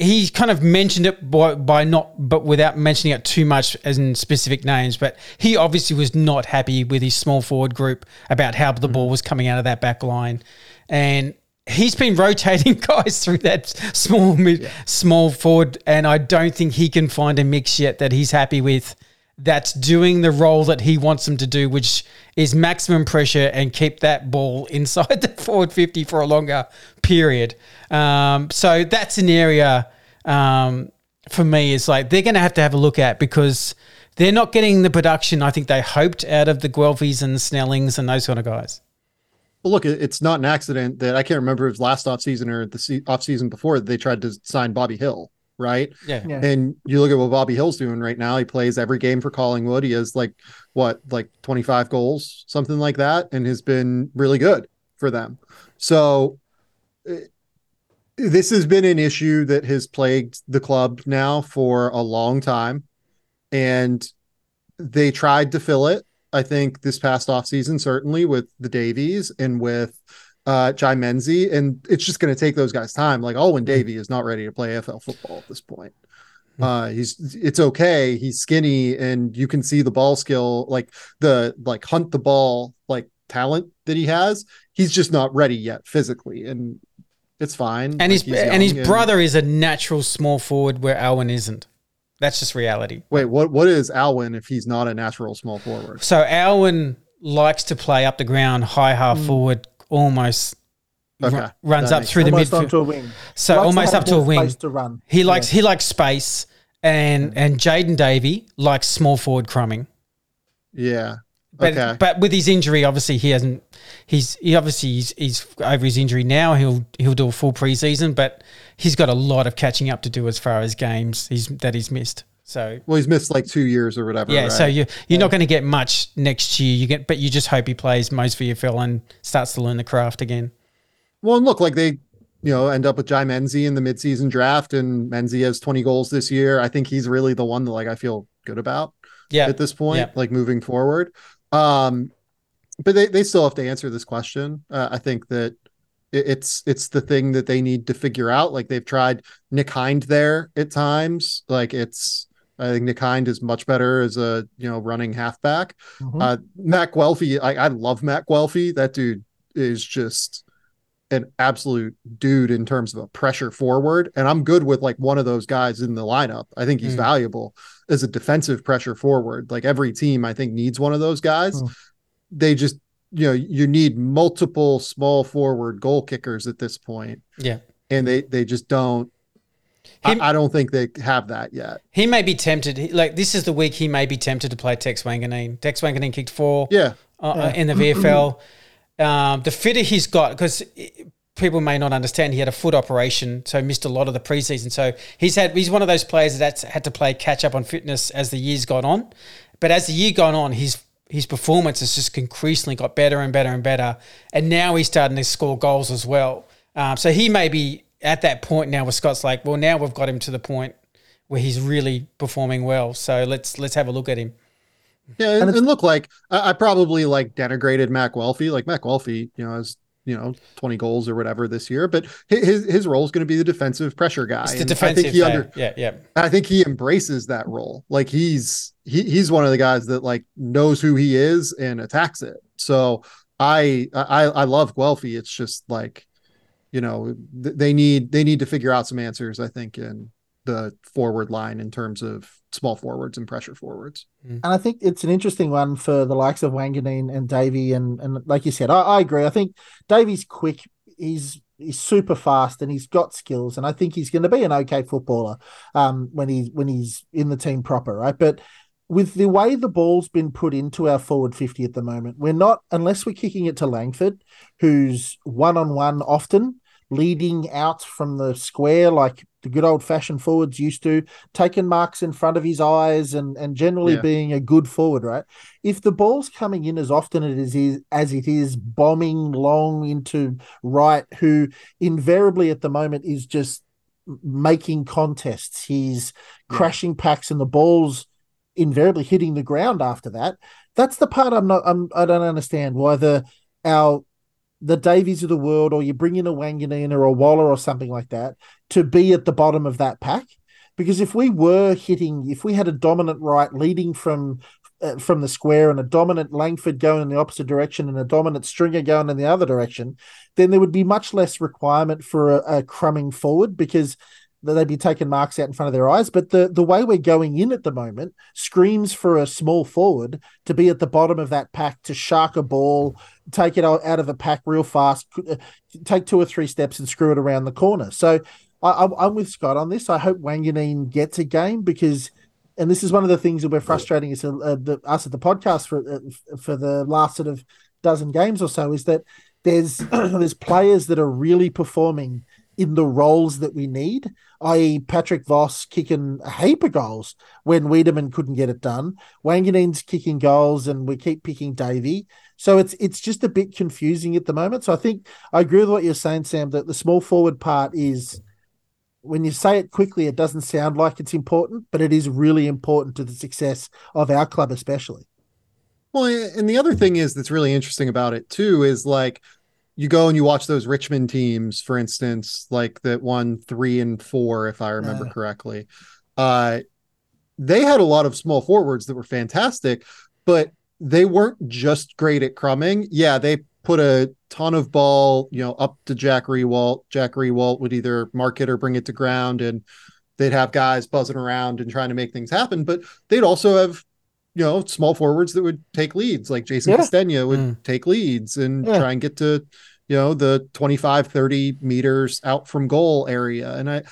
He kind of mentioned it by, by not, but without mentioning it too much as in specific names. But he obviously was not happy with his small forward group about how the hmm. ball was coming out of that back line. And he's been rotating guys through that small mid, small forward, and I don't think he can find a mix yet that he's happy with. That's doing the role that he wants them to do, which is maximum pressure and keep that ball inside the forward fifty for a longer period. Um, so that's an area um, for me. Is like they're going to have to have a look at because they're not getting the production I think they hoped out of the Guelfis and Snellings and those kind of guys. Well, look, it's not an accident that I can't remember if it was last offseason or the se- offseason before they tried to sign Bobby Hill, right? Yeah. Yeah. And you look at what Bobby Hill's doing right now. He plays every game for Collingwood. He has like what, like 25 goals, something like that, and has been really good for them. So eh, this has been an issue that has plagued the club now for a long time. And they tried to fill it. I think this past offseason, certainly with the Davies and with uh Jye Menzie, and it's just going to take those guys time. Like Alwyn Davey is not ready to play AFL football at this point. Uh, he's it's okay. He's skinny, and you can see the ball skill, like the like hunt the ball, like talent that he has. He's just not ready yet physically, and it's fine. And his Like, he's and his young brother is a natural small forward where Alwyn isn't. That's just reality. Wait, what? What is Alwyn if he's not a natural small forward? So Alwyn likes to play up the ground, high half forward, almost ru- Okay, runs that up makes through the almost midfield. onto a wing. So Likes almost have up to a wing. to run. He likes he likes space, and and Jayden Davey likes small forward crumbing. Yeah. But okay. but with his injury, obviously he hasn't. He's he obviously he's, he's over his injury now. He'll he'll do a full preseason, but he's got a lot of catching up to do as far as games he's that he's missed. So well, he's missed like two years or whatever. yeah, right? so you you're not going to get much next year. You get, but you just hope he plays most VFL and starts to learn the craft again. Well, and look, like they, you know, end up with Jye Menzie in the midseason draft, and Menzie has 20 goals this year. I think he's really the one that like I feel good about Yeah, at this point, Yeah. like moving forward. Um, but they, they still have to answer this question. Uh, I think that it's it's the thing that they need to figure out. Like they've tried Nick Hind there at times. Like it's I think Nick Hind is much better as a you know running halfback. Mhm. Uh, Matt Guelfi, I, I love Matt Guelfi. That dude is just an absolute dude in terms of a pressure forward. And I'm good with like one of those guys in the lineup. I think he's Mm. valuable as a defensive pressure forward. Like every team, I think needs one of those guys. Mm. They just, you know, you need multiple small forward goal kickers at this point, yeah. and they they just don't. I, I don't think they have that yet. He may be tempted. he- Like this is the week he may be tempted to play Tex Wanganeen. Tex Wanganeen kicked four. Yeah, uh, in the VFL. Um, the fitter he's got, because people may not understand, he had a foot operation, so missed a lot of the preseason. So he's had he's one of those players that's had to play catch up on fitness as the years gone on. But as the year gone on, his his performance has just increasingly got better and better and better. And now he's starting to score goals as well. Um, so he may be at that point now where Scott's like, well, now we've got him to the point where he's really performing well. So let's let's have a look at him. Yeah, and, and look like I, I probably like denigrated Matt Guelfi. Like Matt Guelfi, you know, has you know twenty goals or whatever this year, but his his role is going to be the defensive pressure guy. It's the And defensive. I think he uh, under, yeah, yeah. I think he embraces that role. Like he's he he's one of the guys that like knows who he is and attacks it. So I I I love Guelfi. It's just like you know th- they need they need to figure out some answers. I think in the forward line in terms of small forwards and pressure forwards. And I think it's an interesting one for the likes of Wanganeen and Davey. And, and like you said, I, I agree. I think Davey's quick. He's he's super fast and he's got skills. And I think he's going to be an okay footballer um, when he's when he's in the team proper, right? But with the way the ball's been put into our forward 50 at the moment, we're not, unless we're kicking it to Langford, who's one on one often, leading out from the square like the good old fashioned forwards used to, taking marks in front of his eyes and, and generally Yeah. being a good forward, right? If the ball's coming in as often as it is, as it is bombing long into Wright, who invariably at the moment is just making contests, he's Yeah. crashing packs and the ball's invariably hitting the ground after that. That's the part I'm not. I'm. I don't understand why the our the Davies of the world, or you bring in a Wanganeen or a Waller or something like that to be at the bottom of that pack. Because if we were hitting, if we had a dominant Wright leading from uh, from the square and a dominant Langford going in the opposite direction and a dominant Stringer going in the other direction, then there would be much less requirement for a, a crumbing forward because they'd be taking marks out in front of their eyes. But the the way we're going in at the moment screams for a small forward to be at the bottom of that pack to shark a ball, take it out of the pack real fast, uh, take two or three steps and screw it around the corner. So I, am with Scott on this. I hope Wanganeen gets a game because and this is one of the things that we're frustrating us, uh, the, us at the podcast for uh, for the last sort of dozen games or so is that there's there's players that are really performing in the roles that we need, i.e., Patrick Voss kicking a heap of goals when Weideman couldn't get it done. Wanganeen's kicking goals, and we keep picking Davey. So it's it's just a bit confusing at the moment. So I think I agree with what you're saying, Sam. That the small forward part is when you say it quickly, it doesn't sound like it's important, but it is really important to the success of our club, especially. Well, and the other thing is that's really interesting about it too is like you go and you watch those Richmond teams, for instance, like that won three and four, if I remember uh. correctly. Uh, they had a lot of small forwards that were fantastic, but they weren't just great at crumbing. Yeah, they put a ton of ball, you know, up to Jack Riewoldt. Jack Riewoldt would either mark it or bring it to ground, and they'd have guys buzzing around and trying to make things happen. But they'd also have, you know, small forwards that would take leads, like Jason yeah. Castagna would mm. take leads and yeah. try and get to, you know, the 25, 30 meters out from goal area. And I,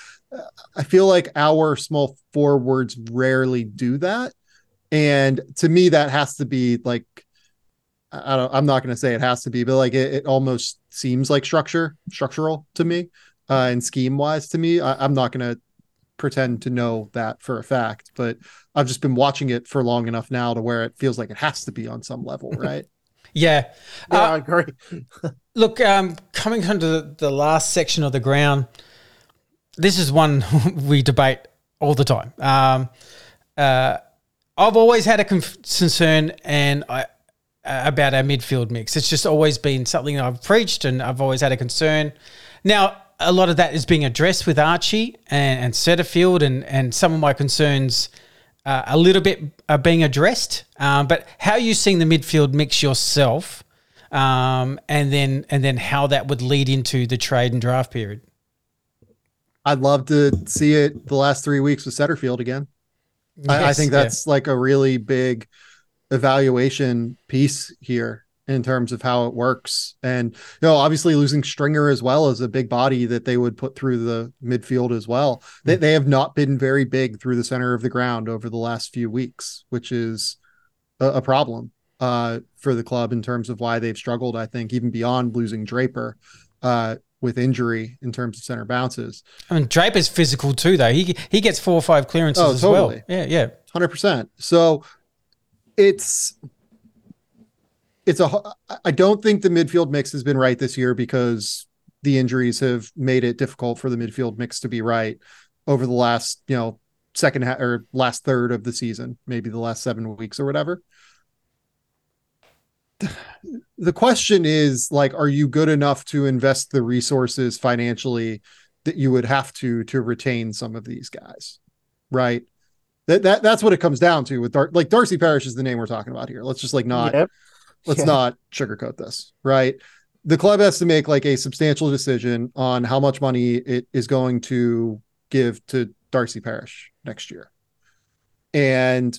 I feel like our small forwards rarely do that. And to me, that has to be like I don't, I'm not going to say it has to be, but like it, it almost seems like structure, structural to me, uh, and scheme wise to me. I, am not going to pretend to know that for a fact, but I've just been watching it for long enough now to where it feels like it has to be on some level, right? yeah, yeah, uh, I agree. look, um, coming onto the, the last section of the ground, this is one we debate all the time. Um, uh, I've always had a concern, and I about our midfield mix. It's just always been something I've preached and I've always had a concern. Now, a lot of that is being addressed with Archie and, and Setterfield, and, and some of my concerns uh, a little bit are being addressed. Um, but how are you seeing the midfield mix yourself, um, and then and then how that would lead into the trade and draft period? I'd love to see it the last three weeks with Setterfield again. Yes, I, I, think that's yeah. like a really big evaluation piece here in terms of how it works. And you know, obviously losing Stringer as well as a big body that they would put through the midfield as well. They mm-hmm. they have not been very big through the center of the ground over the last few weeks, which is a, a problem uh, for the club in terms of why they've struggled. I think even beyond losing Draper. Uh, with injury in terms of center bounces. I mean, Draper's physical too, though. He he gets four or five clearances oh, as totally. well. Yeah, yeah, hundred percent. So it's it's a I don't think the midfield mix has been right this year because the injuries have made it difficult for the midfield mix to be right over the last, you know, second ha- or last third of the season, maybe the last 7 weeks or whatever. The question is like are you good enough to invest the resources financially that you would have to to retain some of these guys? Right? That, that that's what it comes down to with Dar- like Darcy Parish is the name we're talking about here. Let's just like not yep. let's yeah. not sugarcoat this, right? The club has to make like a substantial decision on how much money it is going to give to Darcy Parish next year. And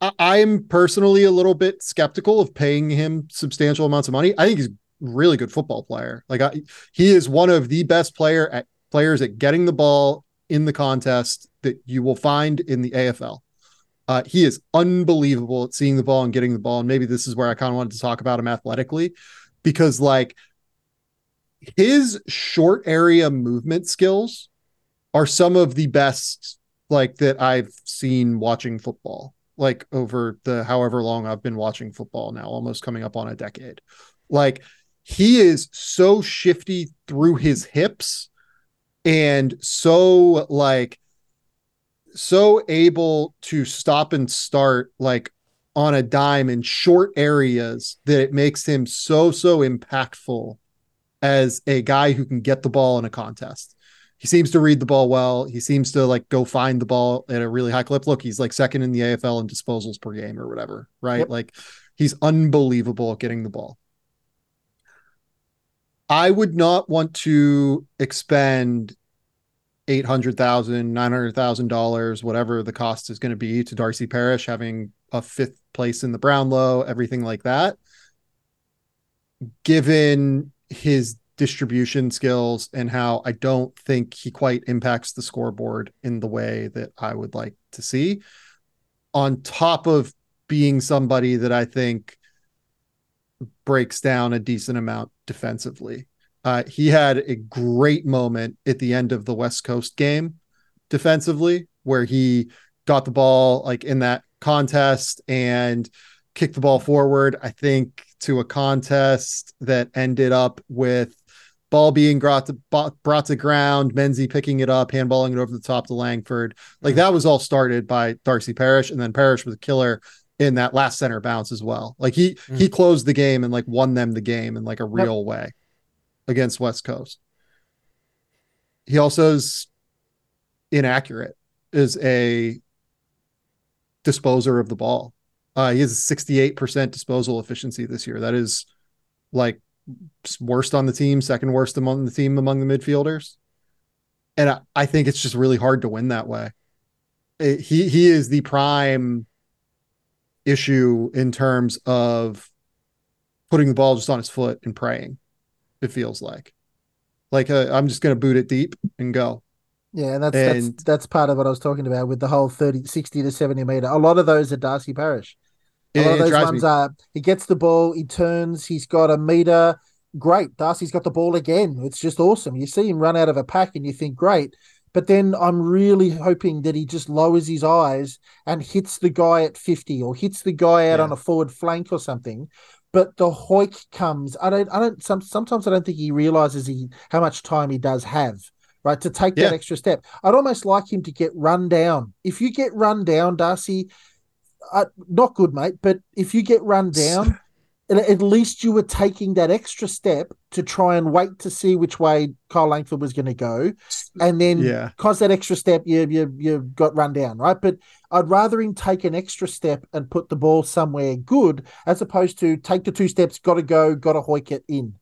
I- am personally a little bit skeptical of paying him substantial amounts of money. I think he's a really good football player. Like I, he is one of the best player at players at getting the ball in the contest that you will find in the AFL. Uh, he is unbelievable at seeing the ball and getting the ball. And maybe this is where I kind of wanted to talk about him athletically because, like, his short area movement skills are some of the best, like, that I've seen watching football, like, over the however long I've been watching football now, almost coming up on a decade. Like, he is so shifty through his hips and so like so able to stop and start like on a dime in short areas that it makes him so so impactful as a guy who can get the ball in a contest. He seems to read the ball well. He seems to like go find the ball at a really high clip. Look, he's like second in the AFL in disposals per game or whatever, right? Yep. Like he's unbelievable at getting the ball. I would not want to expend eight hundred thousand, nine hundred thousand dollars, whatever the cost is going to be to Darcy Parish having a fifth place in the Brownlow, everything like that. Given his distribution skills and how I don't think he quite impacts the scoreboard in the way that I would like to see. On top of being somebody that I think breaks down a decent amount defensively. Uh, he had a great moment at the end of the West Coast game defensively, where he got the ball like in that contest and kicked the ball forward. I think to a contest that ended up with ball being brought to brought to ground, Menzie picking it up, handballing it over the top to Langford. Like that was all started by Darcy Parish, and then Parish was a killer in that last center bounce as well. Like he mm. he closed the game and like won them the game in like a real yep. way against West Coast. He also is inaccurate is a disposer of the ball. Uh, he has a 68% disposal efficiency this year. That is like worst on the team, second worst among the team among the midfielders. And I, I think it's just really hard to win that way. It, he he is the prime issue in terms of putting the ball just on his foot and praying it feels like. Like uh, I'm just going to boot it deep and go. Yeah, and that's and, that's that's part of what I was talking about with the whole 30, 60 to 70 meter. A lot of those are Darcy Parish. A lot of those ones me. are he gets the ball, he turns, he's got a meter. Great. Darcy's got the ball again. It's just awesome. You see him run out of a pack and you think, great. But then I'm really hoping that he just lowers his eyes and hits the guy at 50 or hits the guy out yeah. on a forward flank or something but the hoik comes. I don't. I don't. Some, sometimes I don't think he realizes he how much time he does have. Right to take yeah. that extra step. I'd almost like him to get run down. If you get run down, Darcy, uh, not good, mate. But if you get run down, at least you were taking that extra step to try and wait to see which way Kyle Langford was going to go, and then yeah. cause that extra step, you you you got run down, right? But I'd rather him take an extra step and put the ball somewhere good, as opposed to take the two steps, got to go, got to hoik it in.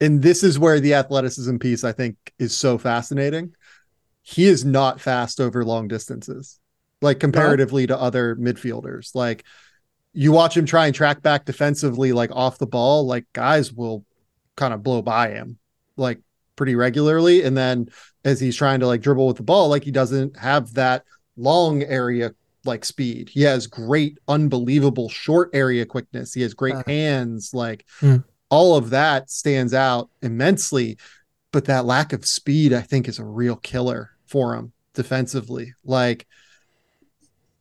And this is where the athleticism piece I think is so fascinating. He is not fast over long distances, like comparatively to other midfielders, like you watch him try and track back defensively, like off the ball, like guys will kind of blow by him like pretty regularly. And then as he's trying to like dribble with the ball, like he doesn't have that long area like speed. He has great, unbelievable short area quickness. He has great uh, hands. Like mm. all of that stands out immensely. But that lack of speed, I think, is a real killer for him defensively. Like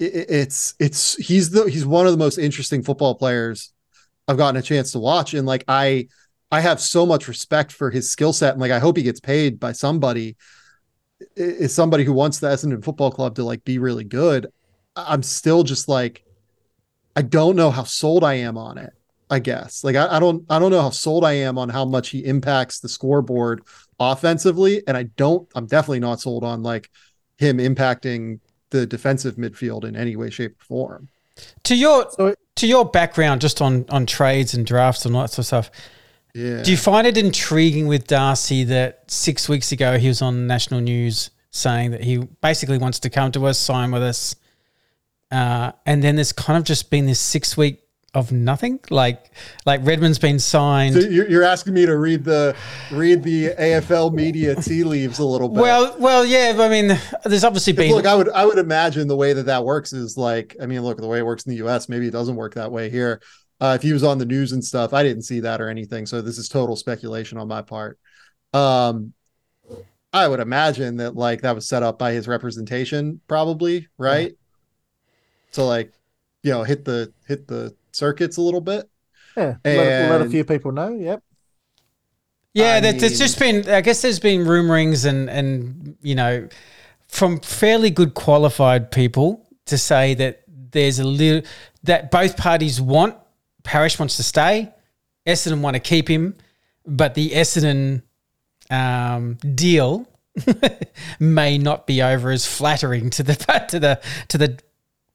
it's it's he's the he's one of the most interesting football players I've gotten a chance to watch, and like I I have so much respect for his skill set, and like I hope he gets paid by somebody. Is somebody who wants the Essendon Football Club to like be really good. I'm still just like, I don't know how sold I am on it. I guess like I, I don't I don't know how sold I am on how much he impacts the scoreboard offensively, and I don't. I'm definitely not sold on like him impacting the defensive midfield in any way, shape, or form. To your so, to your background, just on on trades and drafts and all that sort of stuff. Yeah. Do you find it intriguing with Darcy that six weeks ago he was on national news saying that he basically wants to come to us, sign with us, uh, and then there's kind of just been this six week of nothing? Like like redmond's been signed. So you're asking me to read the read the afl media tea leaves a little bit. Well well yeah i mean there's obviously been look i would i would imagine the way that that works is like i mean look the way it works in the us maybe it doesn't work that way here. Uh, if he was on the news and stuff i didn't see that or anything. So this is total speculation on my part. Um i would imagine that like that was set up by his representation probably right? Yeah. so like you know hit the hit the circuits a little bit. Yeah, let, let, a few people know. Yep. Yeah, that, there's just been. I guess there's been rumorings and and you know, from fairly good qualified people to say that there's a little that both parties want. Parish wants to stay. Essendon want to keep him, but the Essendon um, deal may not be over as flattering to the to the to the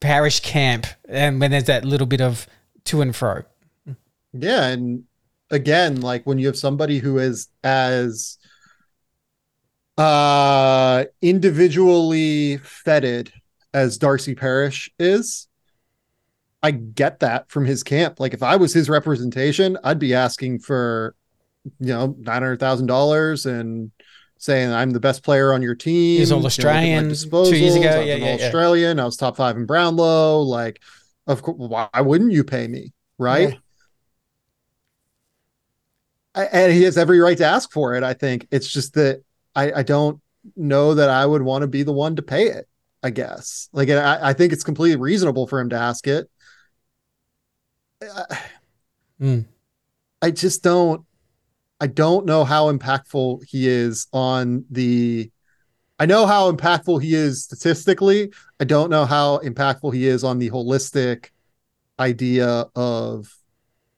parish camp, and when there's that little bit of to and fro. Yeah, and again, like when you have somebody who is as uh individually feted as Darcy Parish is, I get that from his camp. Like if I was his representation, I'd be asking for you know nine hundred thousand dollars and saying I'm the best player on your team. He's all Australian two years ago. Yeah, yeah, Australian. Yeah. I was top five in Brownlow. Like, of course, why wouldn't you pay me? Right. Yeah and he has every right to ask for it. I think it's just that I, I don't know that I would want to be the one to pay it. I guess like I, I think it's completely reasonable for him to ask it. mm. I just don't. I don't know how impactful he is on the. I know how impactful he is statistically. I don't know how impactful he is on the holistic idea of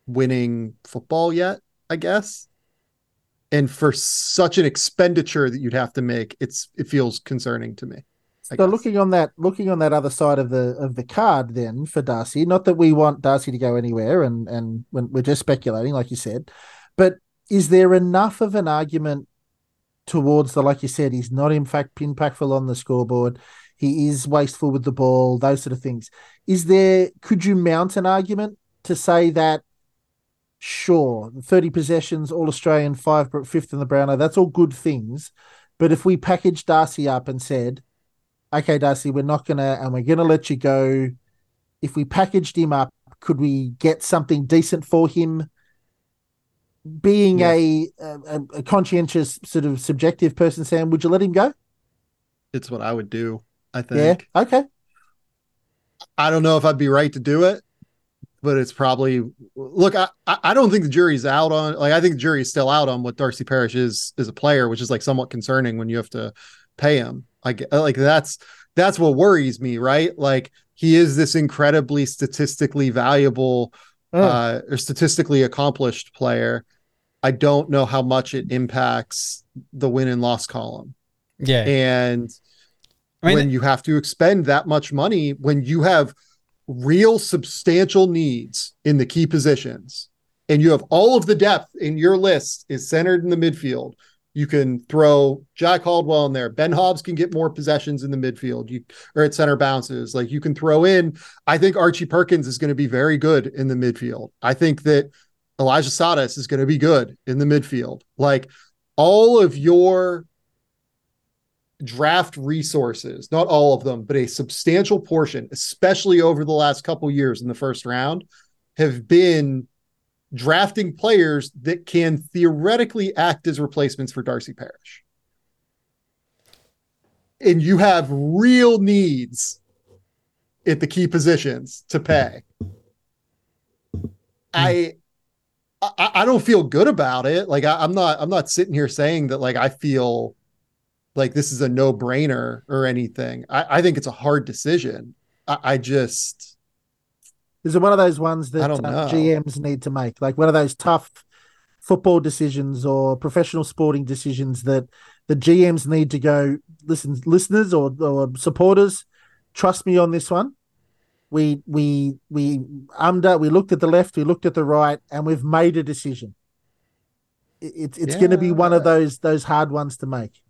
winning football yet. I guess. And for such an expenditure that you'd have to make, it's it feels concerning to me. I so guess. looking on that looking on that other side of the of the card then for Darcy, not that we want Darcy to go anywhere and and we're just speculating, like you said, but is there enough of an argument towards the like you said, he's not in fact impactful on the scoreboard. He is wasteful with the ball, those sort of things. Is there could you mount an argument to say that sure, 30 possessions, all Australian, five, fifth in the Brownlow, that's all good things. But if we packaged Darcy up and said, okay, Darcy, we're not to, and we're to let you go. If we packaged him up, could we get something decent for him? Being yeah. a, a, a conscientious, sort of subjective person, Sam, would you let him go? It's what I would do. I think. Yeah. Okay. I don't know if I'd be right to do it but it's probably look. I I don't think the jury's out on like I think the jury's still out on what Darcy Parish is as a player, which is like somewhat concerning when you have to pay him. Like like that's that's what worries me, right? Like he is this incredibly statistically valuable oh. uh, or statistically accomplished player. I don't know how much it impacts the win and loss column. Yeah, and I mean, when you have to expend that much money, when you have real substantial needs in the key positions and you have all of the depth in your list is centered in the midfield you can throw Jack Caldwell in there. Ben Hobbs can get more possessions in the midfield. You or at center bounces. Like you can throw in. I think Archie Perkins is going to be very good in the midfield. I think that Elijah Tsatas is going to be good in the midfield. Like all of your draft resources, not all of them, but a substantial portion, especially over the last couple years in the first round, have been drafting players that can theoretically act as replacements for Darcy Parish. And you have real needs at the key positions to pay. I I, I don't feel good about it. Like I, I'm not I'm not sitting here saying that like I feel like this is a no brainer or anything. I, I, think it's a hard decision. I, I just is it one of those ones that uh, GMs need to make, like one of those tough football decisions or professional sporting decisions that the GMs need to go listen, listeners or, or supporters, trust me on this one. We we we under we looked at the left, we looked at the right, and we've made a decision. It's it's yeah. going to be one of those those hard ones to make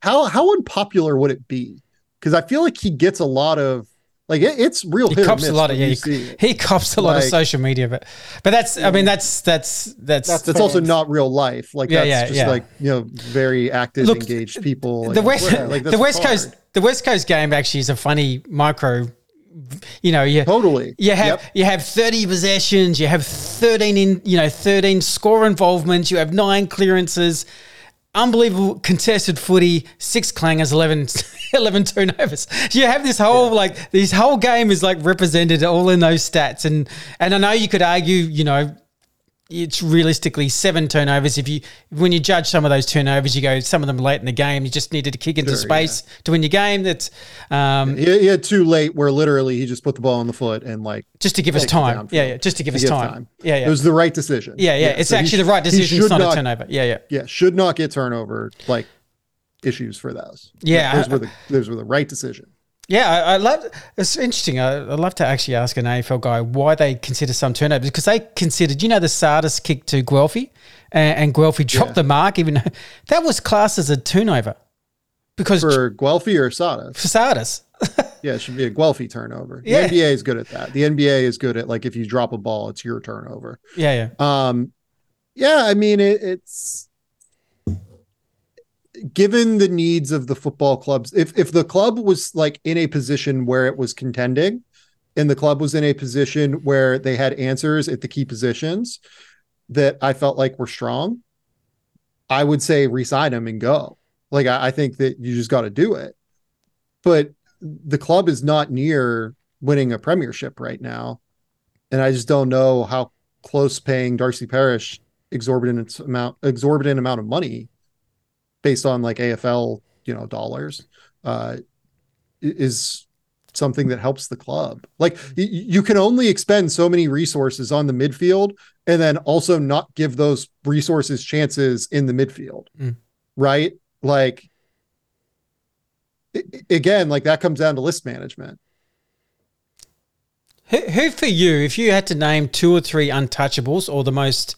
how how unpopular would it be? Because I feel like he gets a lot of like it, it's real. He cops a lot of yeah. He, he, cops a lot like, of social media, but but that's I mean that's that's that's that's, that's also not real life. Like yeah, that's yeah, just yeah. like you know very active, Look, engaged people. The West like, the West Coast the West Coast game actually is a funny micro you know, you totally you have yep. you have 30 possessions, you have 13 in you know, 13 score involvements, you have nine clearances, unbelievable contested footy, six clangers, 11, 11 turnovers. You have this whole yeah. like this whole game is like represented all in those stats, and and I know you could argue, you know, it's realistically seven turnovers. If you when you judge some of those turnovers, you go some of them late in the game. You just needed to kick into Sure, space to win your game. That's um, He, he had two late where literally he just put the ball on the foot and like just to give us time. Yeah, yeah, just to give to us give time. time. Yeah, yeah. It was the right decision. yeah, yeah. It's so actually sh- the right decision. It's should not, a turnover. Yeah, yeah. Yeah, should not get turnover like issues for those. Yeah, those I- were the those were the right decision. Yeah, I, I love. It's interesting. I, I'd love to actually ask an AFL guy why they consider some turnovers because they considered, you know, the Tsatas kick to Guelfi, and, and Guelfi dropped Yeah. the mark, even though that was classed as a turnover because for, Guelfi or for Tsatas. yeah, it should be a Guelfi turnover. The Yeah. NBA is good at that. The NBA is good at like if you drop a ball, it's your turnover. yeah, yeah, Um, yeah, I mean it, it's given the needs of the football clubs. If if the club was like in a position where it was contending, and the club was in a position where they had answers at the key positions that I felt like were strong, I would say resign them and go. Like I, I think that you just got to do it. But the club is not near winning a premiership right now, and I just don't know how close paying Darcy Parish exorbitant amount exorbitant amount of money based on like AFL, you know, dollars uh is something that helps the club. Like y- you can only expend so many resources on the midfield and then also not give those resources chances in the midfield. Mm. Right? Like i- again, like that comes down to list management. Who, who for you, if you had to name two or three untouchables or the most,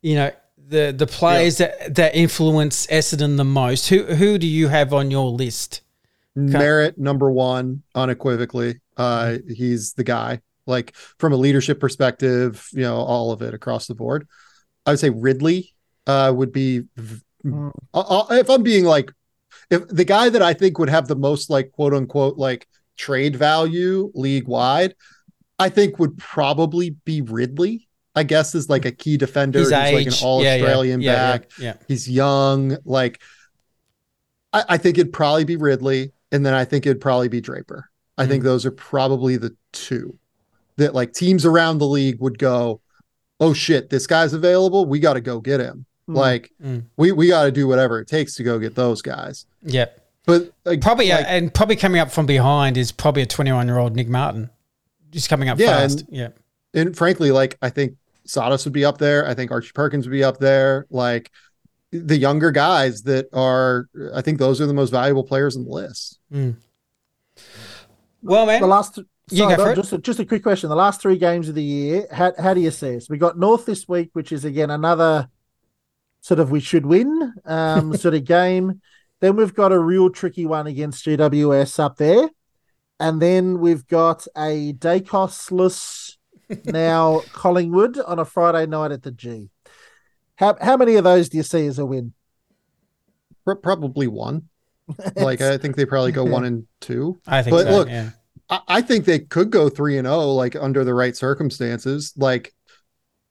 you know, the the players that that influence Essendon the most, who who do you have on your list? Merrett number one, unequivocally. Uh, he's the guy. Like from a leadership perspective, you know, all of it across the board. I would say Ridley uh, would be. Mm. I- I- if I'm being like, if the guy that I think would have the most like quote unquote like trade value league wide, I think would probably be Ridley. I guess is like a key defender. He's like an all Australian yeah, yeah, back. Yeah, He's young. Like, I, I think it'd probably be Ridley, and then I think it'd probably be Draper. I Mm. think those are probably the two that like teams around the league would go, "Oh shit, this guy's available. We got to go get him." Mm. Like, Mm. we we got to do whatever it takes to go get those guys. yeah. But like, Probably, like, and probably coming up from behind is probably a 21 year old Nic Martin, just coming up Yeah, fast. and- yeah, and frankly, like I think Tsatas would be up there. I think Archie Perkins would be up there. Like the younger guys that are, I think those are the most valuable players on the list. well, man, The last, You sorry, go for Don, it. just a, just a quick question. The last three games of the year, how, how do you see us? We got North this week, which is again another sort of we should win um, sort of game. Then we've got a real tricky one against GWS up there, and then we've got a Daicos-less now Collingwood on a Friday night at the G. How how many of those do you see as a win? Probably one. Like I think they probably go one and two. I think but so. look, yeah. I, I think they could go three and zero, like under the right circumstances. Like,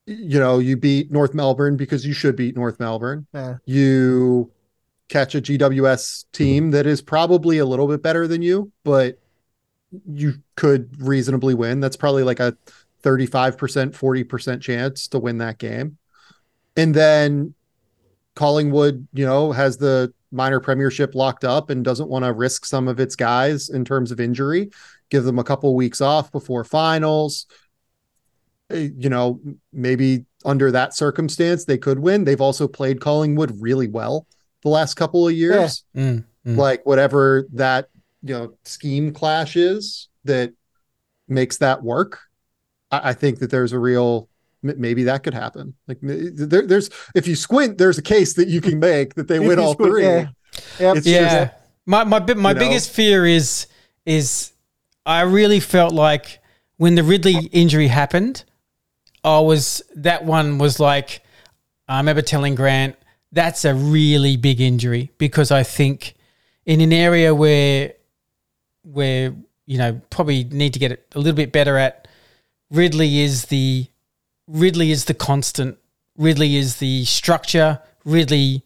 you know, you beat North Melbourne because you should beat North Melbourne. Yeah. You catch a GWS team that is probably a little bit better than you, but you could reasonably win. That's probably like a 35%, 40% chance to win that game. And then Collingwood, you know, has the minor premiership locked up and doesn't want to risk some of its guys in terms of injury. Give them a couple weeks off before finals. Eh, You know, maybe under that circumstance, they could win. They've also played Collingwood really well the last couple of years. Mm, mm. Like whatever that, you know, scheme clash is that makes that work. I, I think that there's a real maybe that could happen. Like there, there's if you squint, there's a case that you can make that they win all squint, three. yeah. Yep. Yeah. just- my my bi- my you know? biggest fear is is I really felt like when the Ridley injury happened, I was that one was like I remember telling Grant that's a really big injury because I think in an area where where you know probably need to get it a little bit better at Ridley is the Ridley is the constant. Ridley is the structure. Ridley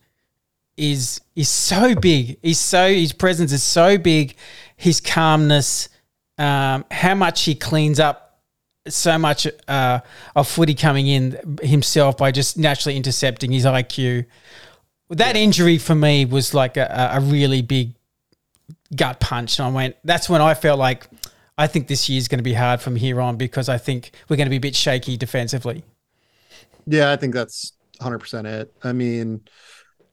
is is so big. He's so his presence is so big. His calmness, um, how much he cleans up so much uh, of footy coming in himself by just naturally intercepting his IQ. That injury for me was like a, a really big gut punch. And I went, that's when I felt like I think this year's going to be hard from here on because I think we're going to be a bit shaky defensively. Yeah, I think that's 100% it. I mean,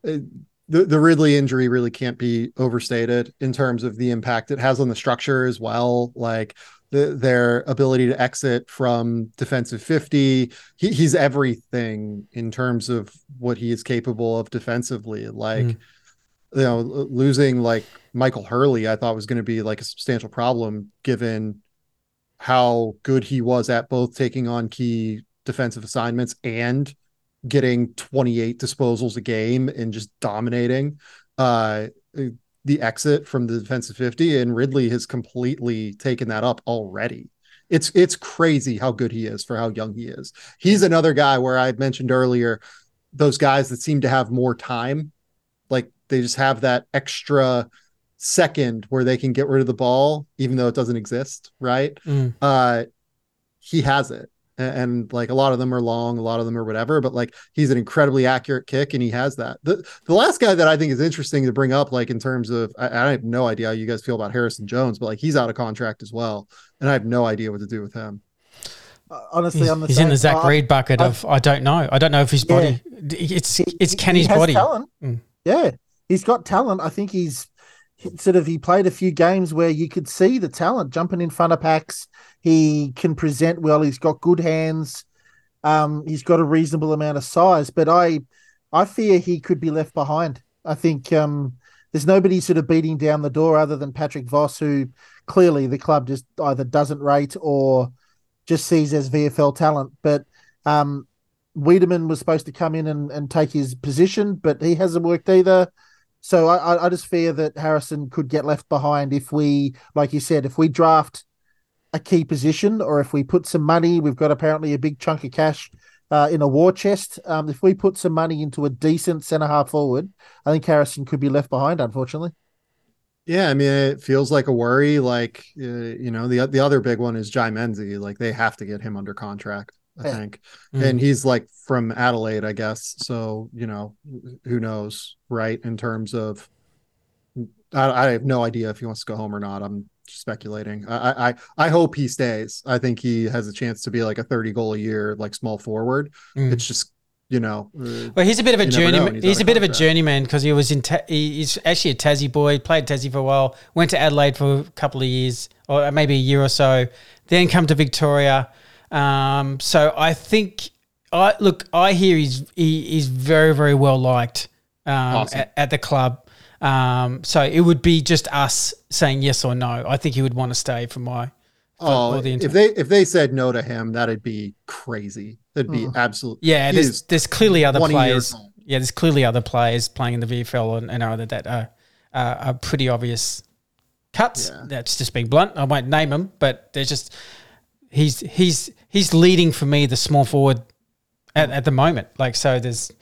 it, the, the Ridley injury really can't be overstated in terms of the impact it has on the structure as well. Like the, their ability to exit from defensive 50. He, he's everything in terms of what he is capable of defensively. Like, mm. You know, losing like Michael Hurley, I thought was going to be like a substantial problem given how good he was at both taking on key defensive assignments and getting 28 disposals a game and just dominating uh, the exit from the defensive 50 and Ridley has completely taken that up already. It's it's crazy how good he is for how young he is. He's another guy where I mentioned earlier those guys that seem to have more time they just have that extra second where they can get rid of the ball even though it doesn't exist, right? Mm. Uh he has it and, and, like a lot of them are long, a lot of them are whatever, but like he's an incredibly accurate kick and he has that. The the last guy that I think is interesting to bring up, like in terms of I, I have no idea how you guys feel about Harrison Jones, but like he's out of contract as well, and I have no idea what to do with him. Uh, honestly, he's, I'm the he's same. in the Zach uh, Reid bucket I, of I don't know. I don't know if his body. Yeah. It's it's Kenny's body. Talent. Mm. Yeah, he's got talent. I think he's sort of he played a few games where you could see the talent jumping in front of packs. He can present well. He's got good hands. Um, he's got a reasonable amount of size, but I, I fear he could be left behind. I think um, there's nobody sort of beating down the door other than Patrick Voss, who clearly the club just either doesn't rate or just sees as VFL talent. But um, Weideman was supposed to come in and, and take his position, but he hasn't worked either. So I, I just fear that Harrison could get left behind if we, like you said, if we draft a key position or if we put some money, we've got apparently a big chunk of cash uh, in a war chest. Um, if we put some money into a decent centre half forward, I think Harrison could be left behind, unfortunately. Yeah, I mean, it feels like a worry. Like, uh, you know, the the other big one is Jye Menzie. Like, they have to get him under contract. I yeah. think. Mm-hmm. And he's like from Adelaide, I guess. So, you know, who knows, right? In terms of, I, I have no idea if he wants to go home or not. I'm speculating. I, I, I hope he stays. I think he has a chance to be like a 30 goal a year, like small forward. Mm. It's just, you know. Well, he's a bit of a journeyman. He's, he's a bit contract. of a journeyman because he was in. Ta- he's actually a Tassie boy. Played Tassie for a while. Went to Adelaide for a couple of years, or maybe a year or so. Then come to Victoria um, so I think I look. I hear he's he, he's very very well liked um, awesome. at, at, the club. Um, so it would be just us saying yes or no. I think he would want to stay for my. oh, the if they if they said no to him, that'd be crazy. That'd be mm. absolute. Yeah, there's there's clearly other players. Yeah, there's clearly other players playing in the VFL and, and other that are, uh, are pretty obvious cuts. Yeah. That's just being blunt. I won't name them, but they're just he's he's he's leading for me the small forward at, at the moment. Like so, there's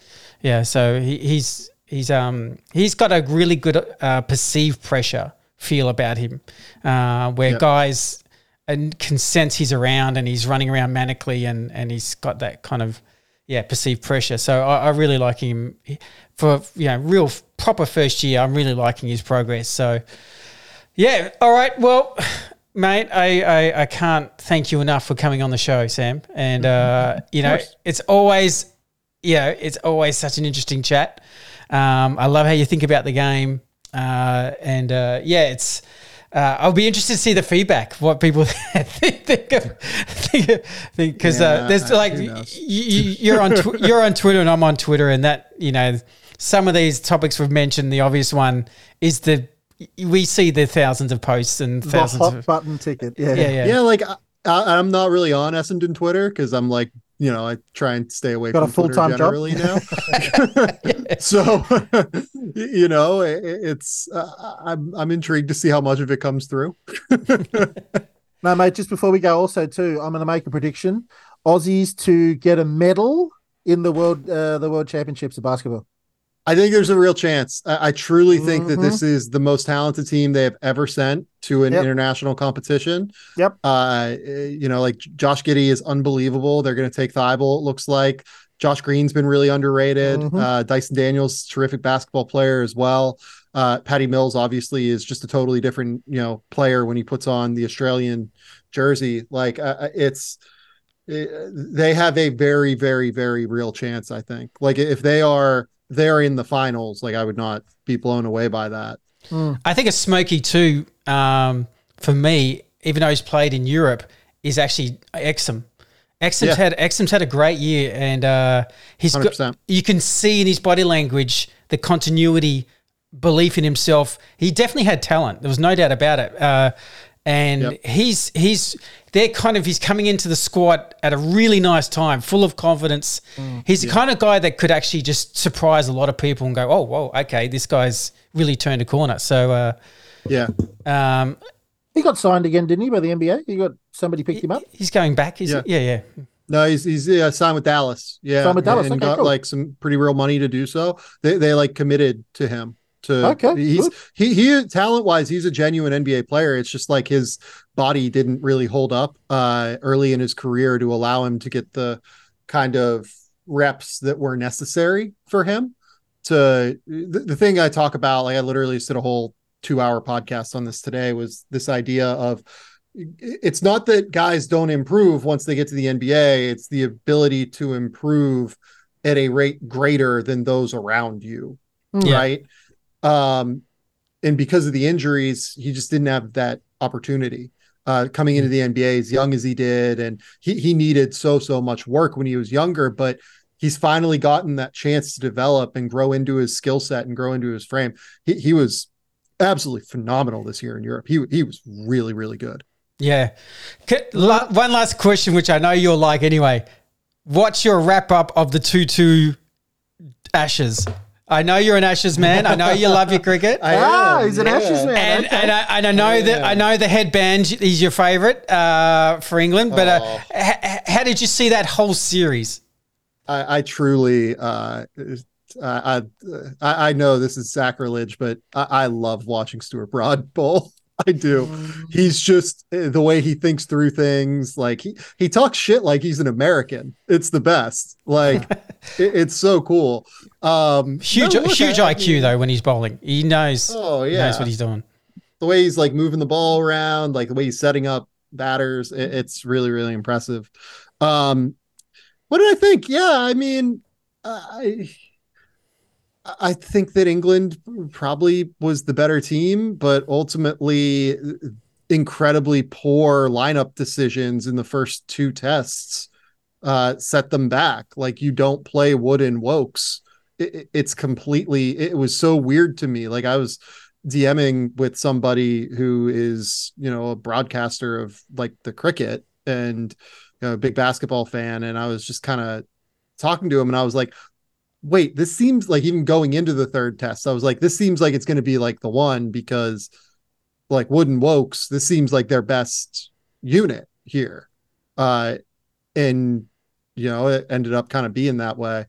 yeah. So he, he's he's um he's got a really good uh, perceived pressure feel about him, uh, where yep. guys and can sense he's around and he's running around manically and and he's got that kind of yeah perceived pressure. So I, I really like him for you know real proper first year. I'm really liking his progress. So. Yeah. All right. Well, Mate, I, I, I, can't thank you enough for coming on the show, Sam. And uh, you know, it's always yeah, it's always such an interesting chat. Um, I love how you think about the game, uh, and uh, yeah, it's. Uh, I'll be interested to see the feedback, what people think of, think because uh, yeah, there's like you, are on tw- you're on Twitter and I'm on Twitter, and that you know some of these topics we've mentioned. The obvious one is the we see the thousands of posts and thousands the hot of button ticket. Yeah, yeah, yeah. yeah like I, am not really on Essendon Twitter because I'm like, you know, I try and stay away Got from a full time job now. so, you know, it, it's uh, I'm I'm intrigued to see how much of it comes through. no, mate. Just before we go, also too, I'm going to make a prediction: Aussies to get a medal in the world uh, the World Championships of basketball. I think there's a real chance. I, I truly think that Mhm. this is the most talented team they have ever sent to an Yep. international competition. Yep. Uh, you know, like Josh Giddey is unbelievable. They're going to take Thybulle, it looks like. Josh Green's been really underrated. Mhm. Uh, Dyson Daniels, terrific basketball player as well. Uh, Patty Mills obviously is just a totally different, you know, player when he puts on the Australian jersey. Like uh, it's, it- they have a very, very, very real chance. I think. Like if they are, they're in the finals. Like I would not be blown away by that. I think a smoky too um, for me, even though he's played in Europe, is actually Exum. Exum's Yeah. had Exum's had a great year, and uh, he's got, 100%. you can see in his body language the continuity, belief in himself. He definitely had talent. There was no doubt about it. Uh, and Yep. he's he's they're kind of he's coming into the squad at a really nice time, full of confidence. Mm. he's the kind of guy that could actually just surprise a lot of people and go, "Oh, whoa, okay, this guy's really turned a corner." So. Uh, Yeah. um, He got signed again, didn't he, by the NBA? He got somebody picked him up. he's going back. Is Yeah. yeah. yeah, yeah. No, he's he's uh, signed with Dallas. Yeah, Signed with Dallas, and okay, got cool. like some pretty real money to do so. They they like committed to him. To Okay, he's he he talent wise, he's a genuine NBA player. It's just like his body didn't really hold up uh early in his career to allow him to get the kind of reps that were necessary for him. To the, the thing I talk about, like I literally did a whole two hour podcast on this today, was this idea of it's not that guys don't improve once they get to the NBA, it's the ability to improve at a rate greater than those around you. Yeah. Right. Um, and because of the injuries, he just didn't have that opportunity. Uh, coming into the NBA as young as he did, and he he needed so so much work when he was younger, but he's finally gotten that chance to develop and grow into his skill set and grow into his frame. He he was absolutely phenomenal this year in Europe. He he was really really good. Yeah. One last question, which I know you'll like anyway. What's your wrap up of the 2 2 Ashes? I know you're an Ashes man. I know you love your cricket. I ah, am, he's an yeah. Ashes man. and, okay. and, I, and I know that I know the headband is your favorite uh, for England, but uh, Oh. h- h- how did you see that whole series? I, I truly, uh, I, I, I know this is sacrilege, but I, I love watching Stuart Broad bowl. I do. He's just uh, the way he thinks through things. Like he he talks shit like he's an American. It's the best. Like it, it's so cool. Um, Huge, no, look, huge I- IQ though when he's bowling. He knows. Oh yeah, knows what he's doing. the way he's like moving the ball around, like the way he's setting up batters, it- it's really, really impressive. Um, what did I think? Yeah, I mean, I I think that England probably was the better team, but ultimately incredibly poor lineup decisions in the first two tests uh, set them back. Like you don't play Wood and Woakes. It, it- it's completely. It was so weird to me. Like I was DMing with somebody who is, you know, a broadcaster of like the cricket and you know, a big basketball fan, and I was just kind of talking to him, and I was like, "Wait, this seems like even going into the third test, I was like, this seems like it's going to be like the one because like Wood and Woakes, this seems like their best unit here, uh, and you know, it ended up kind of being that way.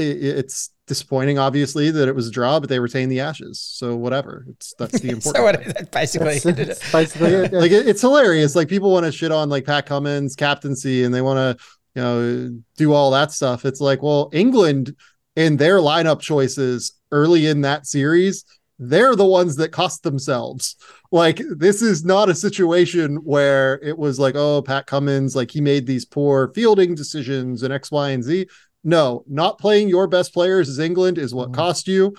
It, it's disappointing, obviously, that it was a draw, but they retained the ashes. So whatever. It's that's the important. So what, thing. that's basically That's, it. that's basically it. yeah. like it, it's hilarious. Like people want to shit on like Pat Cummins captaincy, and they want to you know do all that stuff. It's like, well, England and their lineup choices early in that series, they're the ones that cost themselves. Like this is not a situation where it was like, oh, Pat Cummins, like he made these poor fielding decisions and X, Y, and Z. No, not playing your best players as England is what cost you.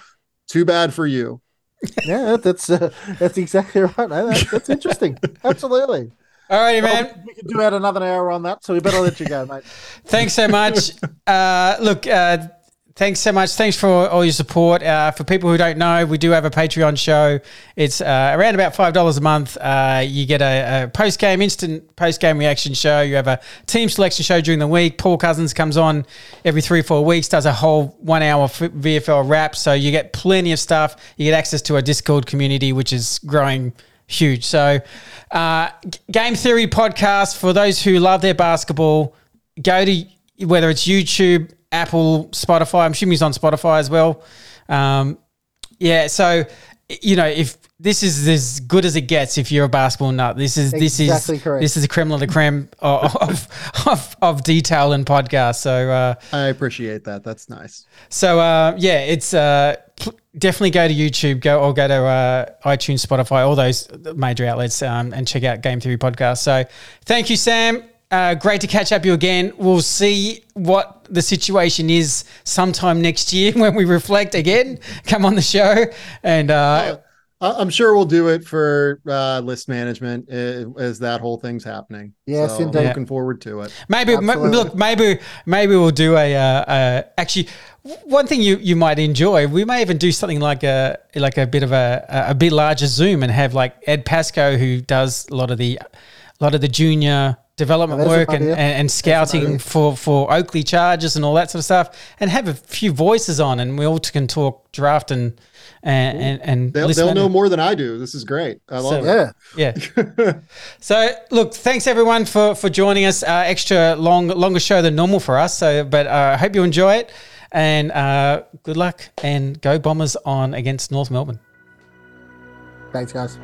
Too bad for you. yeah, that's uh, that's exactly right. That- that's interesting. Absolutely. All righty, man. Well, we could do out another hour on that, so we better let you go, mate. Thanks so much. Uh, look, uh, thanks so much. Thanks for all your support. Uh, for people who don't know, we do have a Patreon show. It's uh, around about five dollars a month. Uh, you get a, a post game, instant post game reaction show. You have a team selection show during the week. Paul Cousins comes on every three four weeks, does a whole one hour VFL wrap. So you get plenty of stuff. You get access to a Discord community, which is growing huge. So, uh, Game Theory podcast for those who love their basketball. Go to whether it's YouTube, Apple, Spotify. I'm assuming he's on Spotify as well. Um, yeah, so you know if this is as good as it gets if you're a basketball nut. This is this Exactly is correct. this is a creme de la creme of, of, of, of detail and podcast. So uh, I appreciate that. That's nice. so uh, yeah, it's uh, pl- definitely go to YouTube, go or go to uh, iTunes, Spotify, all those major outlets, um, and check out Game Theory podcast. So thank you, Sam. Uh, great to catch up you again. We'll see what the situation is sometime next year when we reflect again. Come on the show and uh, I- I'm sure we'll do it for uh, list management uh, as that whole thing's happening. Yes, so indeed. Looking forward to it. Maybe m- look, maybe maybe we'll do a uh, uh, actually one thing you, you might enjoy. We may even do something like a like a bit of a a bit larger Zoom and have like Ed Pasco who does a lot of the a lot of the junior development work and, and, and scouting for for Oakley Chargers and all that sort of stuff, and have a few voices on, and we all can talk draft and and and, and They'll, they'll know and- more than I do. This is great. I love it. Yeah. yeah. so look, thanks everyone for for joining us. Uh, extra long, longer show than normal for us. So, but uh, I hope you enjoy it, and uh, good luck and go Bombers on against North Melbourne. Thanks, guys.